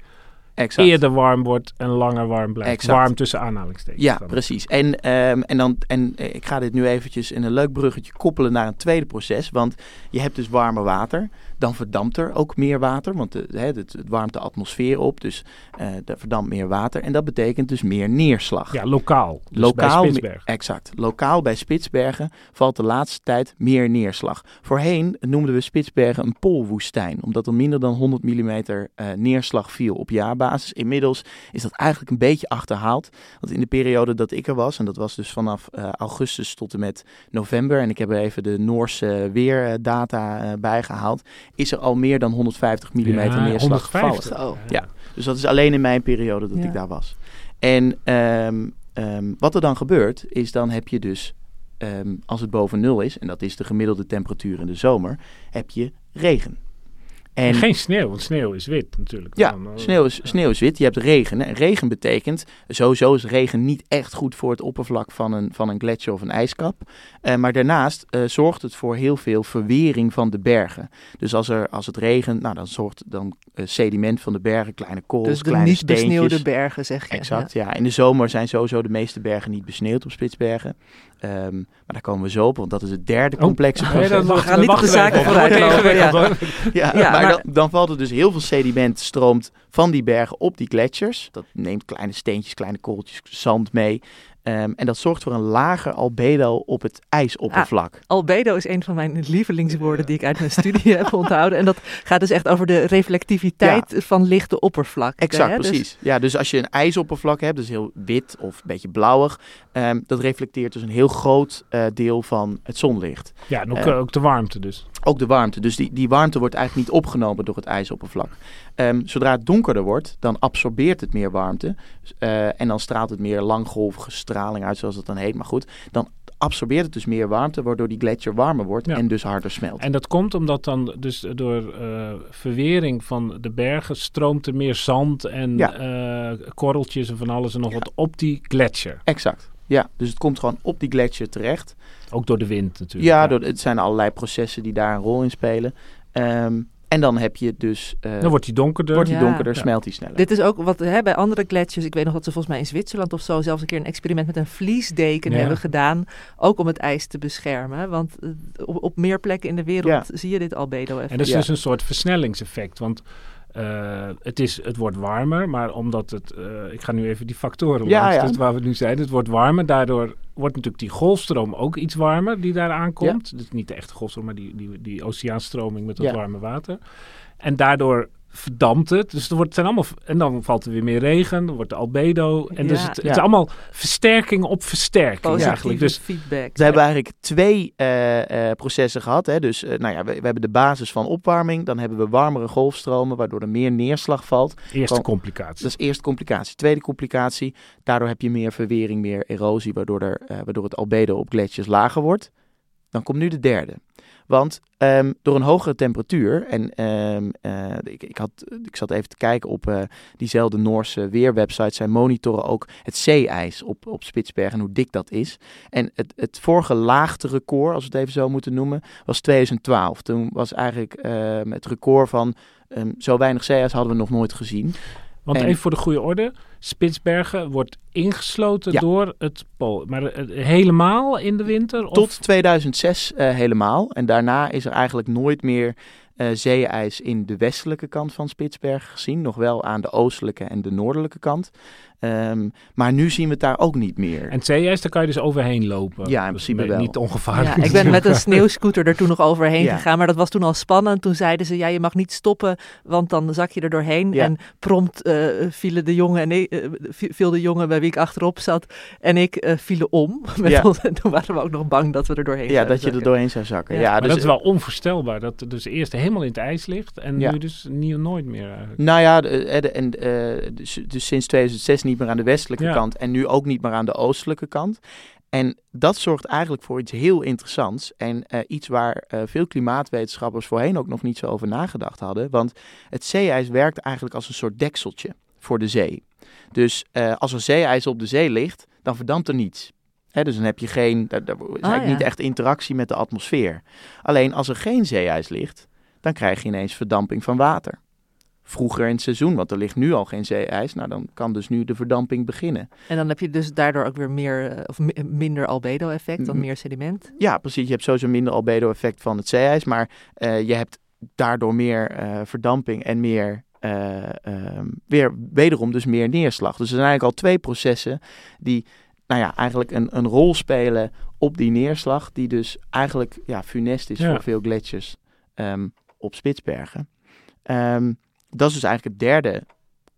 Exact. eerder warm wordt en langer warm blijft. Exact. Warm tussen aanhalingstekens. Ja, dan. precies. En, um, en, dan, en ik ga dit nu eventjes in een leuk bruggetje koppelen naar een tweede proces. Want je hebt dus warmer water. Dan verdampt er ook meer water, want de, hè, het, het, warmt de atmosfeer op. Dus uh, er verdampt meer water. En dat betekent dus meer neerslag. Ja, lokaal. Dus lokaal bij Spitsbergen. Exact. Lokaal bij Spitsbergen valt de laatste tijd meer neerslag. Voorheen noemden we Spitsbergen een poolwoestijn, omdat er minder dan 100 mm uh, neerslag viel op jaarbasis. Inmiddels is dat eigenlijk een beetje achterhaald. Want in de periode dat ik er was, en dat was dus vanaf uh, augustus tot en met november, en ik heb er even de Noorse weerdata bijgehaald, is er al meer dan 150 mm ja, neerslag 150. gevallen. Oh. Ja, dus dat is alleen in mijn periode dat ja. ik daar was. En um, um, wat er dan gebeurt, is dan heb je dus, um, als het boven nul is, en dat is de gemiddelde temperatuur in de zomer, heb je regen. En, en geen sneeuw, want sneeuw is wit natuurlijk. Ja, sneeuw is, sneeuw is wit. Je hebt regen. En regen betekent, sowieso is regen niet echt goed voor het oppervlak van een, van een gletsjer of een ijskap. Uh, maar daarnaast uh, zorgt het voor heel veel verwering van de bergen. Dus als, er, als het regent, nou, dan zorgt dan uh, sediment van de bergen, kleine korrels, dus de kleine niet steentjes. besneeuwde bergen, zeg je. Exact, ja. ja. In de zomer zijn sowieso de meeste bergen niet besneeuwd op Spitsbergen. Um, maar daar komen we zo op, want dat is het derde complexe oh, proces. Nee, we gaan niet op de zaken vooruitlopen. Ja. ja, ja, ja, maar, maar dan, dan, valt er dus heel veel sediment stroomt van die bergen op die gletsjers. Dat neemt kleine steentjes, kleine korreltjes zand mee. Um, en dat zorgt voor een lager albedo op het ijsoppervlak. Ah, albedo is een van mijn lievelingswoorden die ik uit mijn studie heb onthouden. En dat gaat dus echt over de reflectiviteit ja. van lichte oppervlak. Exact, hè? precies. Dus... Ja, dus als je een ijsoppervlak hebt, dus heel wit of een beetje blauwig, um, dat reflecteert dus een heel groot uh, deel van het zonlicht. Ja, en ook, uh, ook de warmte dus. Ook de warmte. Dus die, die warmte wordt eigenlijk niet opgenomen door het ijsoppervlak. Um, zodra het donkerder wordt, dan absorbeert het meer warmte. Uh, en dan straalt het meer langgolvige straling uit, zoals dat dan heet. Maar goed, dan absorbeert het dus meer warmte, waardoor die gletsjer warmer wordt ja. en dus harder smelt. En dat komt omdat dan dus door uh, verwering van de bergen stroomt er meer zand en ja. uh, korreltjes en van alles en nog ja. wat op die gletsjer. Exact. Ja, dus het komt gewoon op die gletsjer terecht. Ook door de wind natuurlijk. Ja, door, het zijn allerlei processen die daar een rol in spelen. Um, en dan heb je dus... Uh, dan wordt die donkerder. Wordt die donkerder, ja. smelt die sneller. Dit is ook wat hè, bij andere gletsjers... Ik weet nog dat ze volgens mij in Zwitserland of zo... zelfs een keer een experiment met een vliesdeken ja. hebben gedaan. Ook om het ijs te beschermen. Want uh, op, op, meer plekken in de wereld zie je dit albedo-effect. En dat is dus een soort versnellingseffect. Want... Uh, het, is, het wordt warmer, maar omdat het... Uh, ik ga nu even die factoren ja, langs, ja. Dus waar we nu zijn. Het wordt warmer, daardoor wordt natuurlijk die golfstroom ook iets warmer die daar aankomt. Ja. Dus niet de echte golfstroom, maar die, die, die oceaanstroming met dat warme water. En daardoor verdampt het. Dus er wordt, zijn allemaal... En dan valt er weer meer regen, dan wordt de albedo. En dus Ja. het, het Ja. is allemaal versterking op versterking Positieve eigenlijk. Dus feedback. We hebben eigenlijk twee eh, eh, processen gehad. Hè? Dus eh, nou ja, we, we hebben de basis van opwarming. Dan hebben we warmere golfstromen, waardoor er meer neerslag valt. eerste complicatie. Dat is eerste complicatie. Tweede complicatie, daardoor heb je meer verwering, meer erosie, waardoor, er, waardoor het albedo op gletsjers lager wordt. Dan komt nu de derde. Want ehm, door een hogere temperatuur, en ehm, eh, ik, ik, had, ik zat even te kijken op eh, diezelfde Noorse weerwebsite, zij monitoren ook het zeeijs op, op Spitsbergen en hoe dik dat is. En het, het vorige laagste record, als we het even zo moeten noemen, was 2012. Toen was eigenlijk ehm, het record van zo weinig zeeijs hadden we nog nooit gezien. Want En- even voor de goede orde. Spitsbergen wordt ingesloten Ja. door het pool. Maar eh, helemaal in de winter? Of? Tot 2006 eh, helemaal. En daarna is er eigenlijk nooit meer eh, zeeijs in de westelijke kant van Spitsbergen gezien. Nog wel aan de oostelijke en de noordelijke kant. Ehm, maar nu zien we het daar ook niet meer. En zeeijs, daar kan je dus overheen lopen. Ja, in Dus principe wel. Niet ongevaarlijk. Ja, ik ben met een sneeuwscooter er toen nog overheen Ja. gegaan, maar dat was toen al spannend. Toen zeiden ze, ja, je mag niet stoppen, want dan zak je er doorheen. Ja. En prompt eh, vielen de jongen en eh, vi- viel de jongen bij wie ik achterop zat en ik eh, vielen om. Met Ja. ons, en toen waren we ook nog bang dat we er doorheen ja, zouden dat je er doorheen zou zakken. Ja. Ja, Maar dus, dat is wel onvoorstelbaar. Dat het dus eerst helemaal in het ijs ligt en Ja. nu dus niet, nooit meer eigenlijk. Nou ja, de- de- en, eh, dus, dus sinds 2006 niet meer aan de westelijke Ja. kant en nu ook niet meer aan de oostelijke kant. En dat zorgt eigenlijk voor iets heel interessants en eh, iets waar eh, veel klimaatwetenschappers voorheen ook nog niet zo over nagedacht hadden. Want het zeeijs werkt eigenlijk als een soort dekseltje voor de zee. Dus eh, als er zeeijs op de zee ligt, dan verdampt er niets. Hè, dus dan heb je geen, daar, daar is eigenlijk ja. niet echt interactie met de atmosfeer. Alleen als er geen zeeijs ligt, dan krijg je ineens verdamping van water vroeger in het seizoen, want er ligt nu al geen zeeijs. Nou, dan kan dus nu de verdamping beginnen. En dan heb je dus daardoor ook weer meer, eh, of mi- minder albedo-effect, dan meer sediment. Ja, precies. Je hebt sowieso minder albedo-effect van het zeeijs, maar eh, je hebt daardoor meer eh, verdamping en meer, eh, ehm, weer wederom dus meer neerslag. Dus er zijn eigenlijk al twee processen die, nou ja, eigenlijk een, een rol spelen op die neerslag, die dus eigenlijk, ja, funest is Ja. voor veel gletsjers ehm, op Spitsbergen. Ehm, dat is dus eigenlijk het derde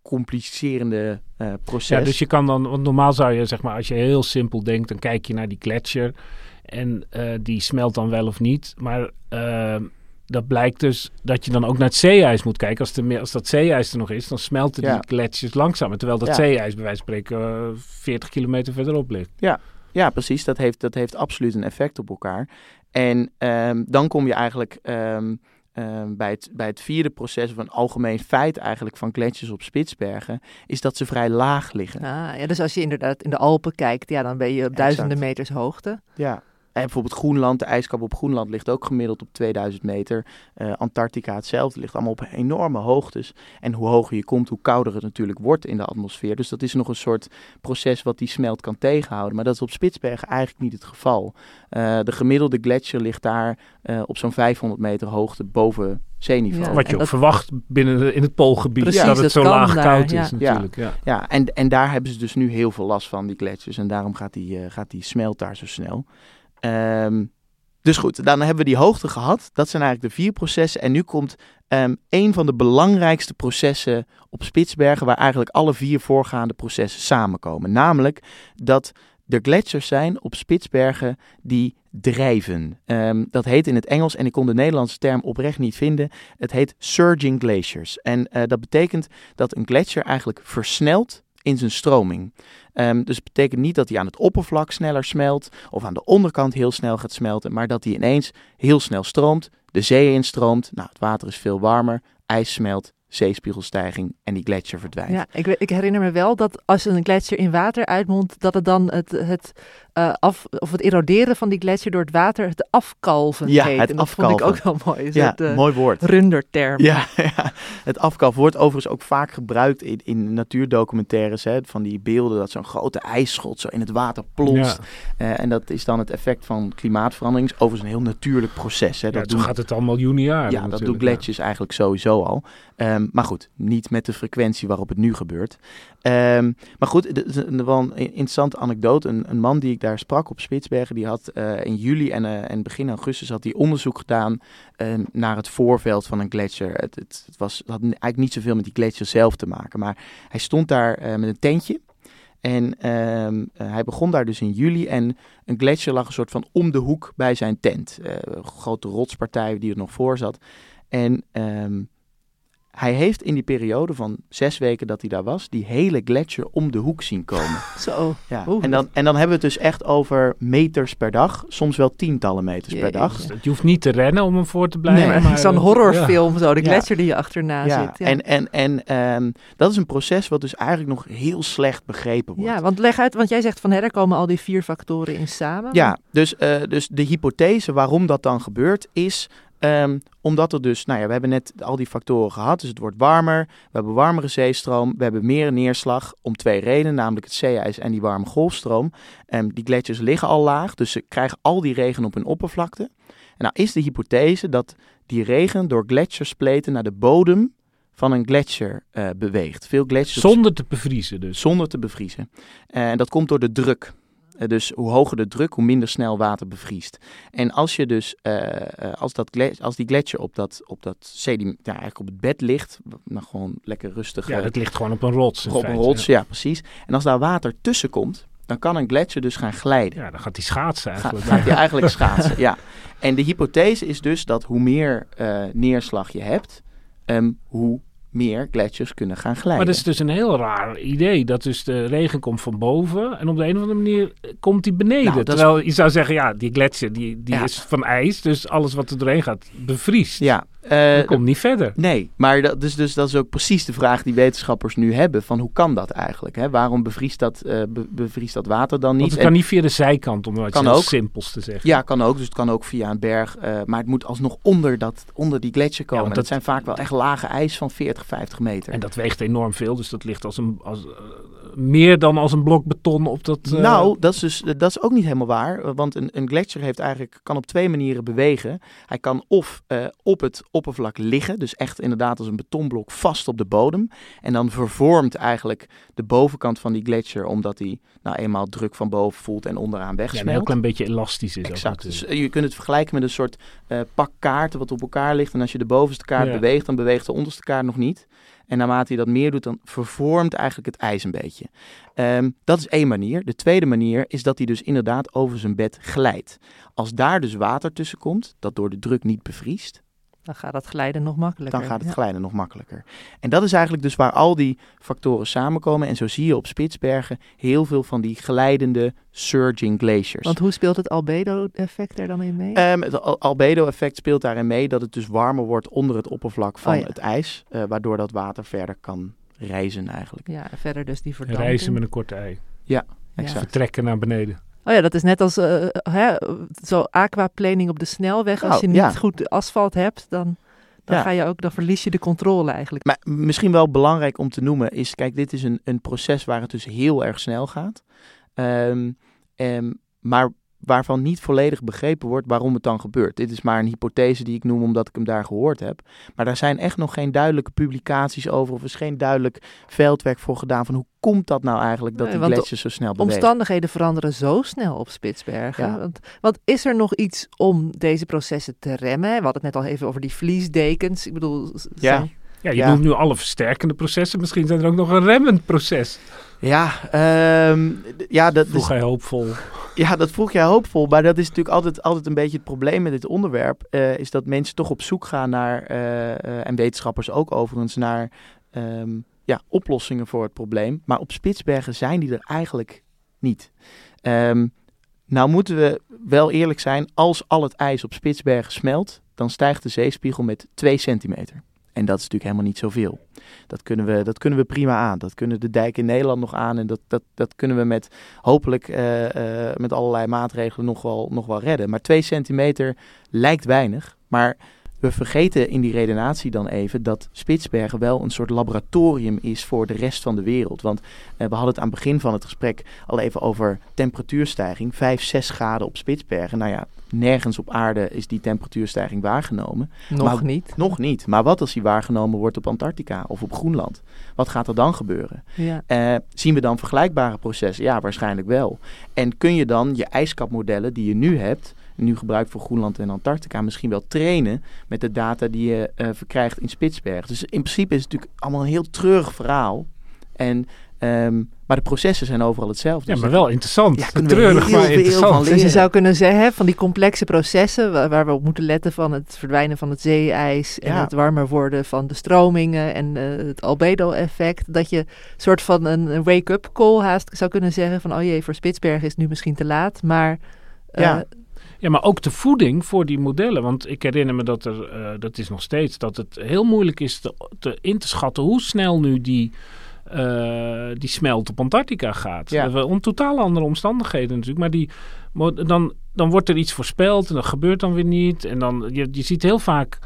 complicerende eh, proces. Ja, dus je kan dan, want normaal zou je zeg maar, als je heel simpel denkt, dan kijk je naar die gletsjer en eh, die smelt dan wel of niet. Maar ehm, dat blijkt dus dat je dan ook naar het zeeijs moet kijken. Als, de, als dat zeeijs er nog is, dan smelten Ja. die gletsjers langzamer. Terwijl dat Ja. zeeijs bij wijze van spreken eh, 40 kilometer verderop ligt. Ja, precies. Dat heeft, dat heeft absoluut een effect op elkaar. En ehm, dan kom je eigenlijk ehm, ehm, bij, het, bij het vierde proces, of een algemeen feit eigenlijk van gletsjers op Spitsbergen, is dat ze vrij laag liggen. Ah, ja, dus als je inderdaad in de Alpen kijkt, ja, dan ben je op duizenden Exact. meters hoogte. Ja. En bijvoorbeeld Groenland, de ijskap op Groenland ligt ook gemiddeld op 2000 meter. Eh, Antarctica hetzelfde, ligt allemaal op enorme hoogtes. En hoe hoger je komt, hoe kouder het natuurlijk wordt in de atmosfeer. Dus dat is nog een soort proces wat die smelt kan tegenhouden. Maar dat is op Spitsbergen eigenlijk niet het geval. Eh, de gemiddelde gletsjer ligt daar eh, op zo'n 500 meter hoogte boven zeeniveau. Ja, Wat je en ook dat- verwacht binnen de- in het Poolgebied. Precies, dat het dat zo laag daar, koud ja. is natuurlijk. Ja. Ja, en, en daar hebben ze dus nu heel veel last van, die gletsjers. En daarom gaat die, eh, gaat die smelt daar zo snel. Ehm, dus goed, dan hebben we die hoogte gehad. Dat zijn eigenlijk de vier processen. En nu komt ehm, een van de belangrijkste processen op Spitsbergen... waar eigenlijk alle vier voorgaande processen samenkomen. Namelijk dat er gletsjers zijn op Spitsbergen die drijven. Ehm, dat heet in het Engels, en ik kon de Nederlandse term oprecht niet vinden... het heet surging glaciers. En eh, dat betekent dat een gletsjer eigenlijk versnelt in zijn stroming. Ehm, dus het betekent niet dat hij aan het oppervlak sneller smelt of aan de onderkant heel snel gaat smelten, maar dat hij ineens heel snel stroomt, de zee instroomt, nou het water is veel warmer, ijs smelt, zeespiegelstijging en die gletsjer verdwijnt. Ja, ik, ik herinner me wel dat als een gletsjer in water uitmondt, dat het dan het, het, eh, af, of het eroderen van die gletsjer door het water het afkalven Ja, heet. het en dat vond ik afkalven. ook wel mooi. Is Ja, het, eh, mooi woord. runderterm. Ja, ja, het afkalf wordt overigens ook vaak gebruikt in, in natuurdocumentaires. Hè, van die beelden dat zo'n grote ijsschot zo in het water plonst. Eh, en dat is dan het effect van klimaatverandering. Is overigens een heel natuurlijk proces. Hè. Ja, Dat doen, gaat het al miljoenen jaren. ja, dat doen gletsjers eigenlijk sowieso al. Ehm, maar goed, niet met de frequentie waarop het nu gebeurt. Ehm, maar goed, er is een- wel een interessante anekdote. Een, een man die ik daar sprak op Spitsbergen, die had eh, in juli en, eh, en begin augustus had hij onderzoek gedaan ehm, naar het voorveld van een gletsjer. Het, het, het, was, had eigenlijk niet zoveel met die gletsjer zelf te maken, maar hij stond daar eh, met een tentje. En ehm, eh, hij begon daar dus in juli en een gletsjer lag een soort van om de hoek bij zijn tent. Grote rotspartij die er nog voor zat. En ehm, hij heeft in die periode van zes weken dat hij daar was, die hele gletsjer om de hoek zien komen. Zo. Ja. Oeh, En, dan, en dan hebben we het dus echt over meters per dag, soms wel tientallen meters per dag. Dus dat- je hoeft niet te rennen om hem voor te blijven. Nee, maar, Zo'n eh, horrorfilm, zo, de Ja. gletsjer die je achterna Ja, zit. Ja. en, en, en ehm, dat is een proces wat dus eigenlijk nog heel slecht begrepen wordt. ja, want leg uit, want jij zegt van daar komen al die vier factoren in samen. Ja, dus, eh, dus de hypothese waarom dat dan gebeurt is ehm, omdat er dus, nou ja, we hebben net al die factoren gehad. Dus het wordt warmer, we hebben warmere zeestroom, we hebben meer neerslag om twee redenen, namelijk het zeeijs en die warme golfstroom. Ehm, die gletsjers liggen al laag, dus ze krijgen al die regen op hun oppervlakte. nou is de hypothese dat die regen door gletsjerspleten naar de bodem van een gletsjer uh, beweegt. Veel gletsjers... Zonder te bevriezen dus? Zonder te bevriezen. En dat komt door de druk. Uh, dus hoe hoger de druk, hoe minder snel water bevriest. En als je dus, uh, als, dat als die gletsjer op dat, op dat sediment, ja, eigenlijk op het bed ligt, nou gewoon lekker rustig. Ja, het ligt gewoon op een rots. Op een rots, ja. ja. precies. En als daar water tussen komt, dan kan een gletsjer dus gaan glijden. Ja, dan gaat hij schaatsen eigenlijk. Ga, gaat hij eigenlijk schaatsen, ja. En de hypothese is dus dat hoe meer neerslag je hebt, um, hoe meer gletsjers kunnen gaan glijden. Maar dat is dus een heel raar idee. Dat dus de regen komt van boven en op de een of andere manier komt die beneden. Nou, Terwijl je zou zeggen, ja, die gletsjer die, die is van ijs. Dus alles wat er doorheen gaat bevriest. Ja, uh, komt niet verder. Nee, maar dat, dus, dus dat is ook precies de vraag die wetenschappers nu hebben. Van hoe kan dat eigenlijk? Hè? Waarom bevriest dat, uh, be, bevriest dat water dan niet? Want het kan niet via de zijkant, om wat ook. simpels te zeggen. Ja, kan ook. Dus het kan ook via een berg. Uh, maar het moet alsnog onder, dat, onder die gletsjer komen. Ja, dat, dat zijn vaak wel echt lage ijs van 40, 50 meter. En dat weegt enorm veel. Dus dat ligt als een... Als, meer dan als een blok beton op dat... Uh... Nou, dat is, dus, dat is ook niet helemaal waar. Want een, een gletsjer heeft eigenlijk, kan op twee manieren bewegen. Hij kan of uh, op het oppervlak liggen, dus echt inderdaad als een betonblok vast op de bodem. En dan vervormt eigenlijk de bovenkant van die gletsjer, omdat hij nou eenmaal druk van boven voelt en onderaan wegsmelt. Ja, een heel klein beetje elastisch is. Exact. Dus je kunt het vergelijken met een soort pak kaarten wat op elkaar ligt. En als je de bovenste kaart beweegt, dan beweegt de onderste kaart nog niet. En naarmate je dat meer doet, dan vervormt eigenlijk het ijs een beetje. Um, dat is één manier. De tweede manier is dat hij dus inderdaad over zijn bed glijdt. Als daar dus water tussen komt, dat door de druk niet bevriest, dan gaat het glijden nog makkelijker. Dan gaat het glijden nog makkelijker. En dat is eigenlijk dus waar al die factoren samenkomen. En zo zie je op Spitsbergen heel veel van die glijdende surging glaciers. Want hoe speelt het albedo-effect er dan in mee? Um, het albedo-effect speelt daarin mee dat het dus warmer wordt onder het oppervlak van oh het ijs. Uh, waardoor dat water verder kan reizen eigenlijk. Ja, verder dus die verdamping. Reizen met een korte ei. Ja, exact. Vertrekken naar beneden. Oh ja, dat is net als uh, hè, zo aquaplaning op de snelweg. Als nou, je niet goed asfalt hebt, dan, dan, ga je ook, dan verlies je de controle eigenlijk. Maar misschien wel belangrijk om te noemen is, kijk, dit is een, een proces waar het dus heel erg snel gaat. Um, um, maar waarvan niet volledig begrepen wordt waarom het dan gebeurt. Dit is maar een hypothese die ik noem omdat ik hem daar gehoord heb. Maar daar zijn echt nog geen duidelijke publicaties over of er is geen duidelijk veldwerk voor gedaan van hoe komt dat nou eigenlijk dat die gletsjers zo snel bewegen. Omstandigheden veranderen zo snel op Spitsbergen. Want, want, is er nog iets om deze processen te remmen? We hadden het net al even over die vliesdekens. Ik bedoel, ja. Ja, je noemt nu alle versterkende processen. Misschien zijn er ook nog een remmend proces. Ja, um, ja dat vroeg jij hoopvol. Ja, dat vroeg jij hoopvol. Maar dat is natuurlijk altijd, altijd een beetje het probleem met dit onderwerp. Uh, is dat mensen toch op zoek gaan naar, uh, uh, en wetenschappers ook overigens, naar um, ja, oplossingen voor het probleem. Maar op Spitsbergen zijn die er eigenlijk niet. Um, nou moeten we wel eerlijk zijn, als al het ijs op Spitsbergen smelt, dan stijgt de zeespiegel met 2 centimeter. En dat is natuurlijk helemaal niet zoveel. Dat kunnen we, dat kunnen we prima aan. Dat kunnen de dijken in Nederland nog aan. En dat, dat, dat kunnen we met hopelijk uh, uh, met allerlei maatregelen nog wel, nog wel redden. Maar 2 centimeter lijkt weinig. Maar we vergeten in die redenatie dan even dat Spitsbergen wel een soort laboratorium is voor de rest van de wereld. Want eh, we hadden het aan het begin van het gesprek al even over temperatuurstijging. 5, 6 graden op Spitsbergen. Nou ja, nergens op aarde is die temperatuurstijging waargenomen. Nog niet. Nog niet. Maar wat als die waargenomen wordt op Antarctica of op Groenland? Wat gaat er dan gebeuren? Ja. Uh, zien we dan vergelijkbare processen? Ja, waarschijnlijk wel. En kun je dan je ijskapmodellen die je nu hebt nu gebruikt voor Groenland en Antarctica, misschien wel trainen met de data die je uh, verkrijgt in Spitsbergen. Dus in principe is het natuurlijk allemaal een heel treurig verhaal. En Um, maar de processen zijn overal hetzelfde. Ja, maar wel interessant. Ja, Treurig, maar interessant. Dus je zou kunnen zeggen, van die complexe processen... waar, we op moeten letten van het verdwijnen van het zeeijs... en het warmer worden van de stromingen en uh, het albedo-effect... dat je soort van een, wake-up call haast zou kunnen zeggen... van oh jee, voor Spitsbergen is het nu misschien te laat, maar... Uh, ja. Ja, maar ook de voeding voor die modellen. Want ik herinner me dat er, uh, dat is nog steeds, dat het heel moeilijk is te, te in te schatten hoe snel nu die, uh, die smelt op Antarctica gaat. Ja. Om totaal andere omstandigheden natuurlijk. Maar die, dan, dan wordt er iets voorspeld en dat gebeurt dan weer niet. En dan, je, je ziet heel vaak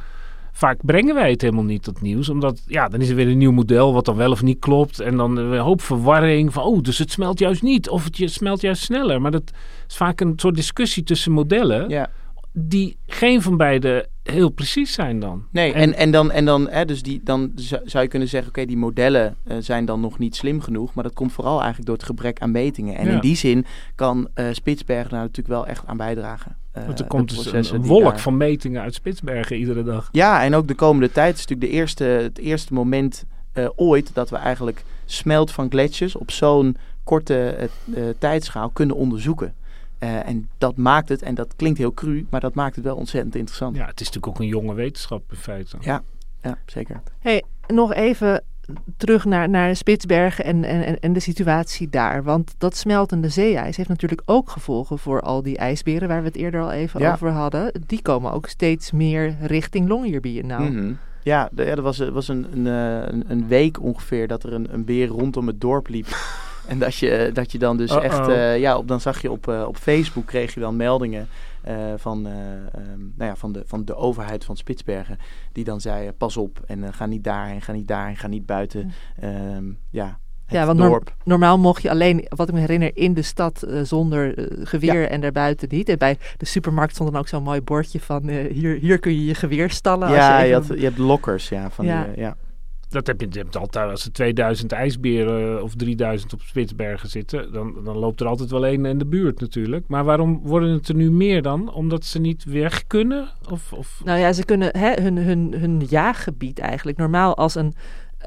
vaak brengen wij het helemaal niet tot nieuws. Omdat, ja, dan is er weer een nieuw model wat dan wel of niet klopt. En dan een hoop verwarring van, oh, dus het smelt juist niet. Of het smelt juist sneller. Maar dat is vaak een soort discussie tussen modellen. Ja. Die geen van beide heel precies zijn dan. Nee, en, en, dan, en dan, hè, dus die, dan zou je kunnen zeggen, oké, die modellen uh, zijn dan nog niet slim genoeg. Maar dat komt vooral eigenlijk door het gebrek aan metingen. En Ja. in die zin kan uh, Spitsbergen daar natuurlijk wel echt aan bijdragen. Uh, Want er komt dus een, wolk daar- van metingen uit Spitsbergen iedere dag. Ja, en ook de komende tijd is natuurlijk de eerste, het eerste moment eh, ooit dat we eigenlijk smelt van gletsjers op zo'n korte eh, eh, tijdschaal kunnen onderzoeken. Eh, en dat maakt het, en dat klinkt heel cru, maar dat maakt het wel ontzettend interessant. Ja, het is natuurlijk ook een jonge wetenschap in feite. Ja, ja zeker. Hey, nog even terug naar, naar Spitsbergen en, en, en de situatie daar. Want dat smeltende zeeijs heeft natuurlijk ook gevolgen voor al die ijsberen waar we het eerder al even Ja. over hadden. Die komen ook steeds meer richting Longyearbyen nou. Mhm. Ja, er was, er was een, een, eh, een, een week ongeveer dat er een, een beer rondom het dorp liep. En dat je, dat je dan dus Uh-oh. echt, eh, ja, op, dan zag je op, eh, op Facebook kreeg je dan meldingen eh, van, eh, ehm, nou ja, van, de, van de overheid van Spitsbergen. Die dan zei, pas op en ga niet daarheen, ga niet daarheen, ga niet buiten. ehm, ja, het Ja, want norm- normaal mocht je alleen, wat ik me herinner, in de stad eh, zonder geweer en daarbuiten niet. En bij de supermarkt stond dan ook zo'n mooi bordje van eh, hier, hier kun je je geweer stallen. als Ja, je, je, even- had, je hebt lokkers, ja. Van Ja. Die, ja. Dat heb je, je altijd, als er 2000 ijsberen of 3000 op Spitsbergen zitten, dan, dan loopt er altijd wel één in de buurt natuurlijk. Maar waarom worden het er nu meer dan? Omdat ze niet weg kunnen? Of, of... Nou ja, ze kunnen hè, hun, hun, hun jaaggebied eigenlijk. Normaal als een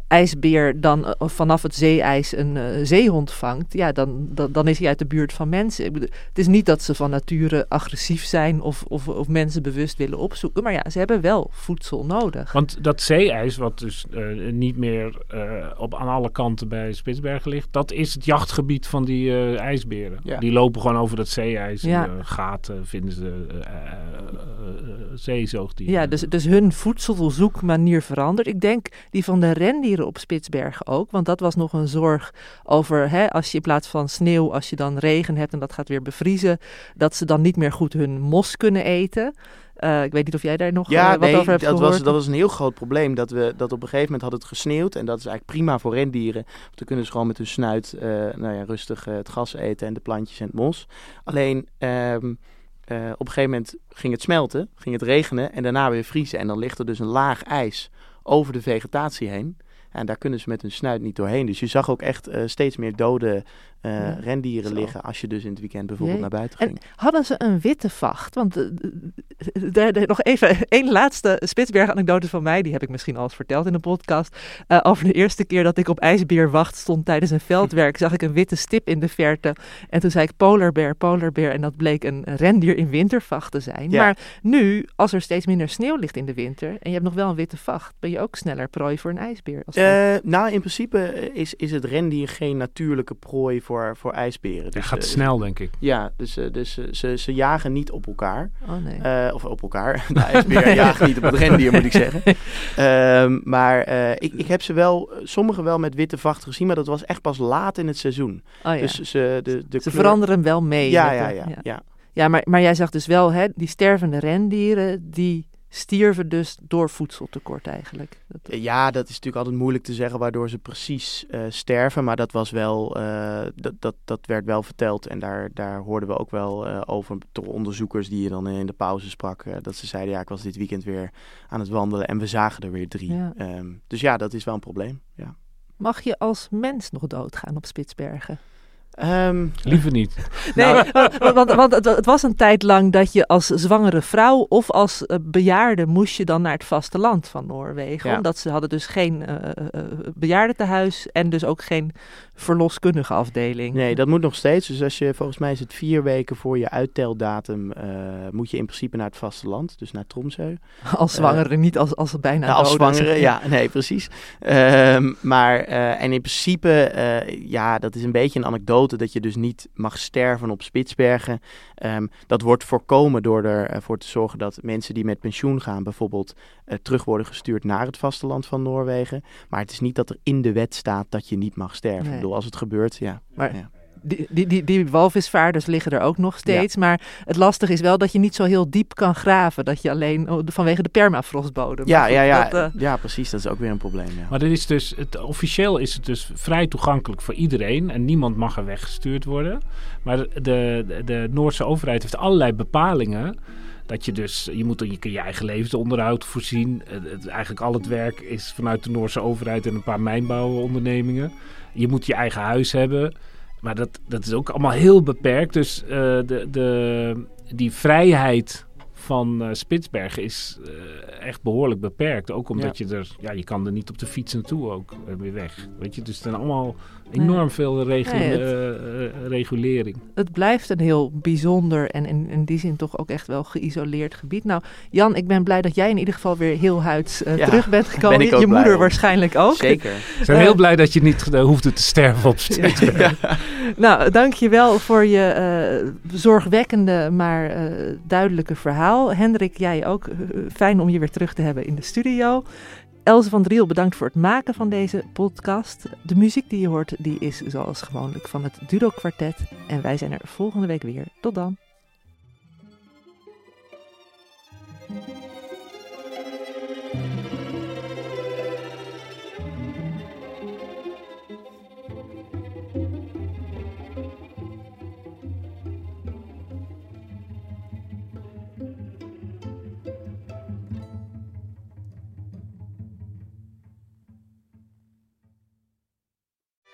ijsbeer dan eh, vanaf het zeeijs een eh, zeehond vangt, ja, dan, dan, dan is hij uit de buurt van mensen. Ik bedoel, het is niet dat ze van nature agressief zijn of, of, of mensen bewust willen opzoeken, maar ja, ze hebben wel voedsel nodig. Want dat zeeijs, wat dus eh, niet meer eh, op, aan alle kanten bij Spitsbergen ligt, dat is het jachtgebied van die eh, ijsberen. Ja. Die lopen gewoon over dat zeeijs. Ja. Gaten vinden ze zeezoogdieren. Ja, dus, dus hun voedselzoekmanier verandert. Ik denk die van de rendieren op Spitsbergen ook. Want dat was nog een zorg over hè, als je in plaats van sneeuw, als je dan regen hebt en dat gaat weer bevriezen, dat ze dan niet meer goed hun mos kunnen eten. Eh, ik weet niet of jij daar nog Ja, eh, wat nee, over hebt dat gehoord. was, dat was een heel groot probleem. Dat, we, dat op een gegeven moment had het gesneeuwd. En dat is eigenlijk prima voor rendieren. Want dan kunnen ze gewoon met hun snuit eh, nou ja, rustig het gras eten en de plantjes en het mos. Alleen ehm, eh, op een gegeven moment ging het smelten, ging het regenen en daarna weer vriezen. En dan ligt er dus een laag ijs over de vegetatie heen. En daar kunnen ze met hun snuit niet doorheen. Dus je zag ook echt eh, steeds meer dode Ja, rendieren zo. liggen als je dus in het weekend bijvoorbeeld Jee. naar buiten En ging. hadden ze een witte vacht? Want eh, eh, nog even één laatste Spitsbergen-anekdote van mij. Die heb ik misschien al eens verteld in de podcast. Eh, over de eerste keer dat ik op ijsbeerwacht stond tijdens een veldwerk, zag ik een witte stip in de verte. En toen zei ik polar bear, polar bear. En dat bleek een rendier in wintervacht te zijn. Ja. Maar nu, als er steeds minder sneeuw ligt in de winter en je hebt nog wel een witte vacht, ben je ook sneller prooi voor een ijsbeer. Als Eh, nou, in principe eh, is, is het rendier geen natuurlijke prooi voor, voor ijsberen. Dat Dus, gaat eh, snel, denk ik. Ja, dus, eh, dus eh, ze, ze jagen niet op elkaar. oh nee. Eh, of op elkaar. De ijsbeer jaagt niet op het rendier, moet ik zeggen. Ehm, maar eh, ik, ik heb ze wel, sommige wel met witte vacht gezien, maar dat was echt pas laat in het seizoen. oh, ja. Dus ze, de, de ze kleur- veranderen wel mee. Ja, ja, de- ja, ja. Ja, maar, maar jij zag dus wel, hè, die stervende rendieren, die stierven dus door voedseltekort eigenlijk. Dat- Ja, dat is natuurlijk altijd moeilijk te zeggen waardoor ze precies eh, sterven. Maar dat was wel, eh, dat, dat, dat werd wel verteld. En daar, daar hoorden we ook wel eh, over door onderzoekers die je dan in de pauze sprak. eh, dat ze zeiden, ja, ik was dit weekend weer aan het wandelen en we zagen er weer drie. Ja. Ehm, dus ja, dat is wel een probleem. Ja. Mag je als mens nog doodgaan op Spitsbergen? Ehm, Liever niet. Nee, Nou- want, want, want het, het was een tijd lang dat je als zwangere vrouw of als eh, bejaarde moest je dan naar het vasteland van Noorwegen. Ja. Omdat ze hadden dus geen eh, bejaardentehuis en dus ook geen verloskundige afdeling. Nee, dat moet nog steeds. Dus als je, volgens mij is het vier weken voor je uitteldatum, eh, moet je in principe naar het vasteland, dus naar Tromsø. Als zwangere, niet als, als bijna Nou, als zwangere, ja, nee, precies. Ehm, maar, eh, en in principe, eh, ja, dat is een beetje een anekdote dat je dus niet mag sterven op Spitsbergen. Ehm, dat wordt voorkomen door ervoor te zorgen dat mensen die met pensioen gaan bijvoorbeeld eh, terug worden gestuurd naar het vasteland van Noorwegen. Maar het is niet dat er in de wet staat dat je niet mag sterven. Nee. Bedoel, als het gebeurt, ja. Maar ja. Die, die, die, die walvisvaarders liggen er ook nog steeds. Maar het lastige is wel dat je niet zo heel diep kan graven. Dat je alleen oh, vanwege de permafrostbodem. Ja, ja, ja, dat, eh, ja, precies. Dat is ook weer een probleem. Ja. Maar dit is dus, het, officieel is het dus vrij toegankelijk voor iedereen. En niemand mag er weggestuurd worden. Maar de, de, de Noorse overheid heeft allerlei bepalingen. Dat je dus, je moet je, je eigen levensonderhoud voorzien. Het, eigenlijk al het werk is vanuit de Noorse overheid en een paar mijnbouwondernemingen. Je moet je eigen huis hebben. Maar dat, dat is ook allemaal heel beperkt. Dus uh, de, de, die vrijheid van uh, Spitsbergen is uh, echt behoorlijk beperkt. Ook omdat je er, ja, je kan er niet op de fiets naartoe ook weer weg. Weet je, dus er zijn allemaal enorm veel nee, het, regulering. Het blijft een heel bijzonder en in, in, die zin toch ook echt wel geïsoleerd gebied. Nou, Jan, ik ben blij dat jij in ieder geval weer heel huids ja, terug bent gekomen. Ben je moeder om. waarschijnlijk ook. Zeker. Ik ben heel blij dat je niet hoefde te sterven op Spitsbergen. ja. Nou, dankjewel voor je zorgwekkende, maar duidelijke verhaal. Hendrik, jij ook. Fijn om je weer terug te hebben in de studio. Else van Driel, bedankt voor het maken van deze podcast. De muziek die je hoort, die is zoals gewoonlijk van het Dudo Quartet. En wij zijn er volgende week weer. Tot dan.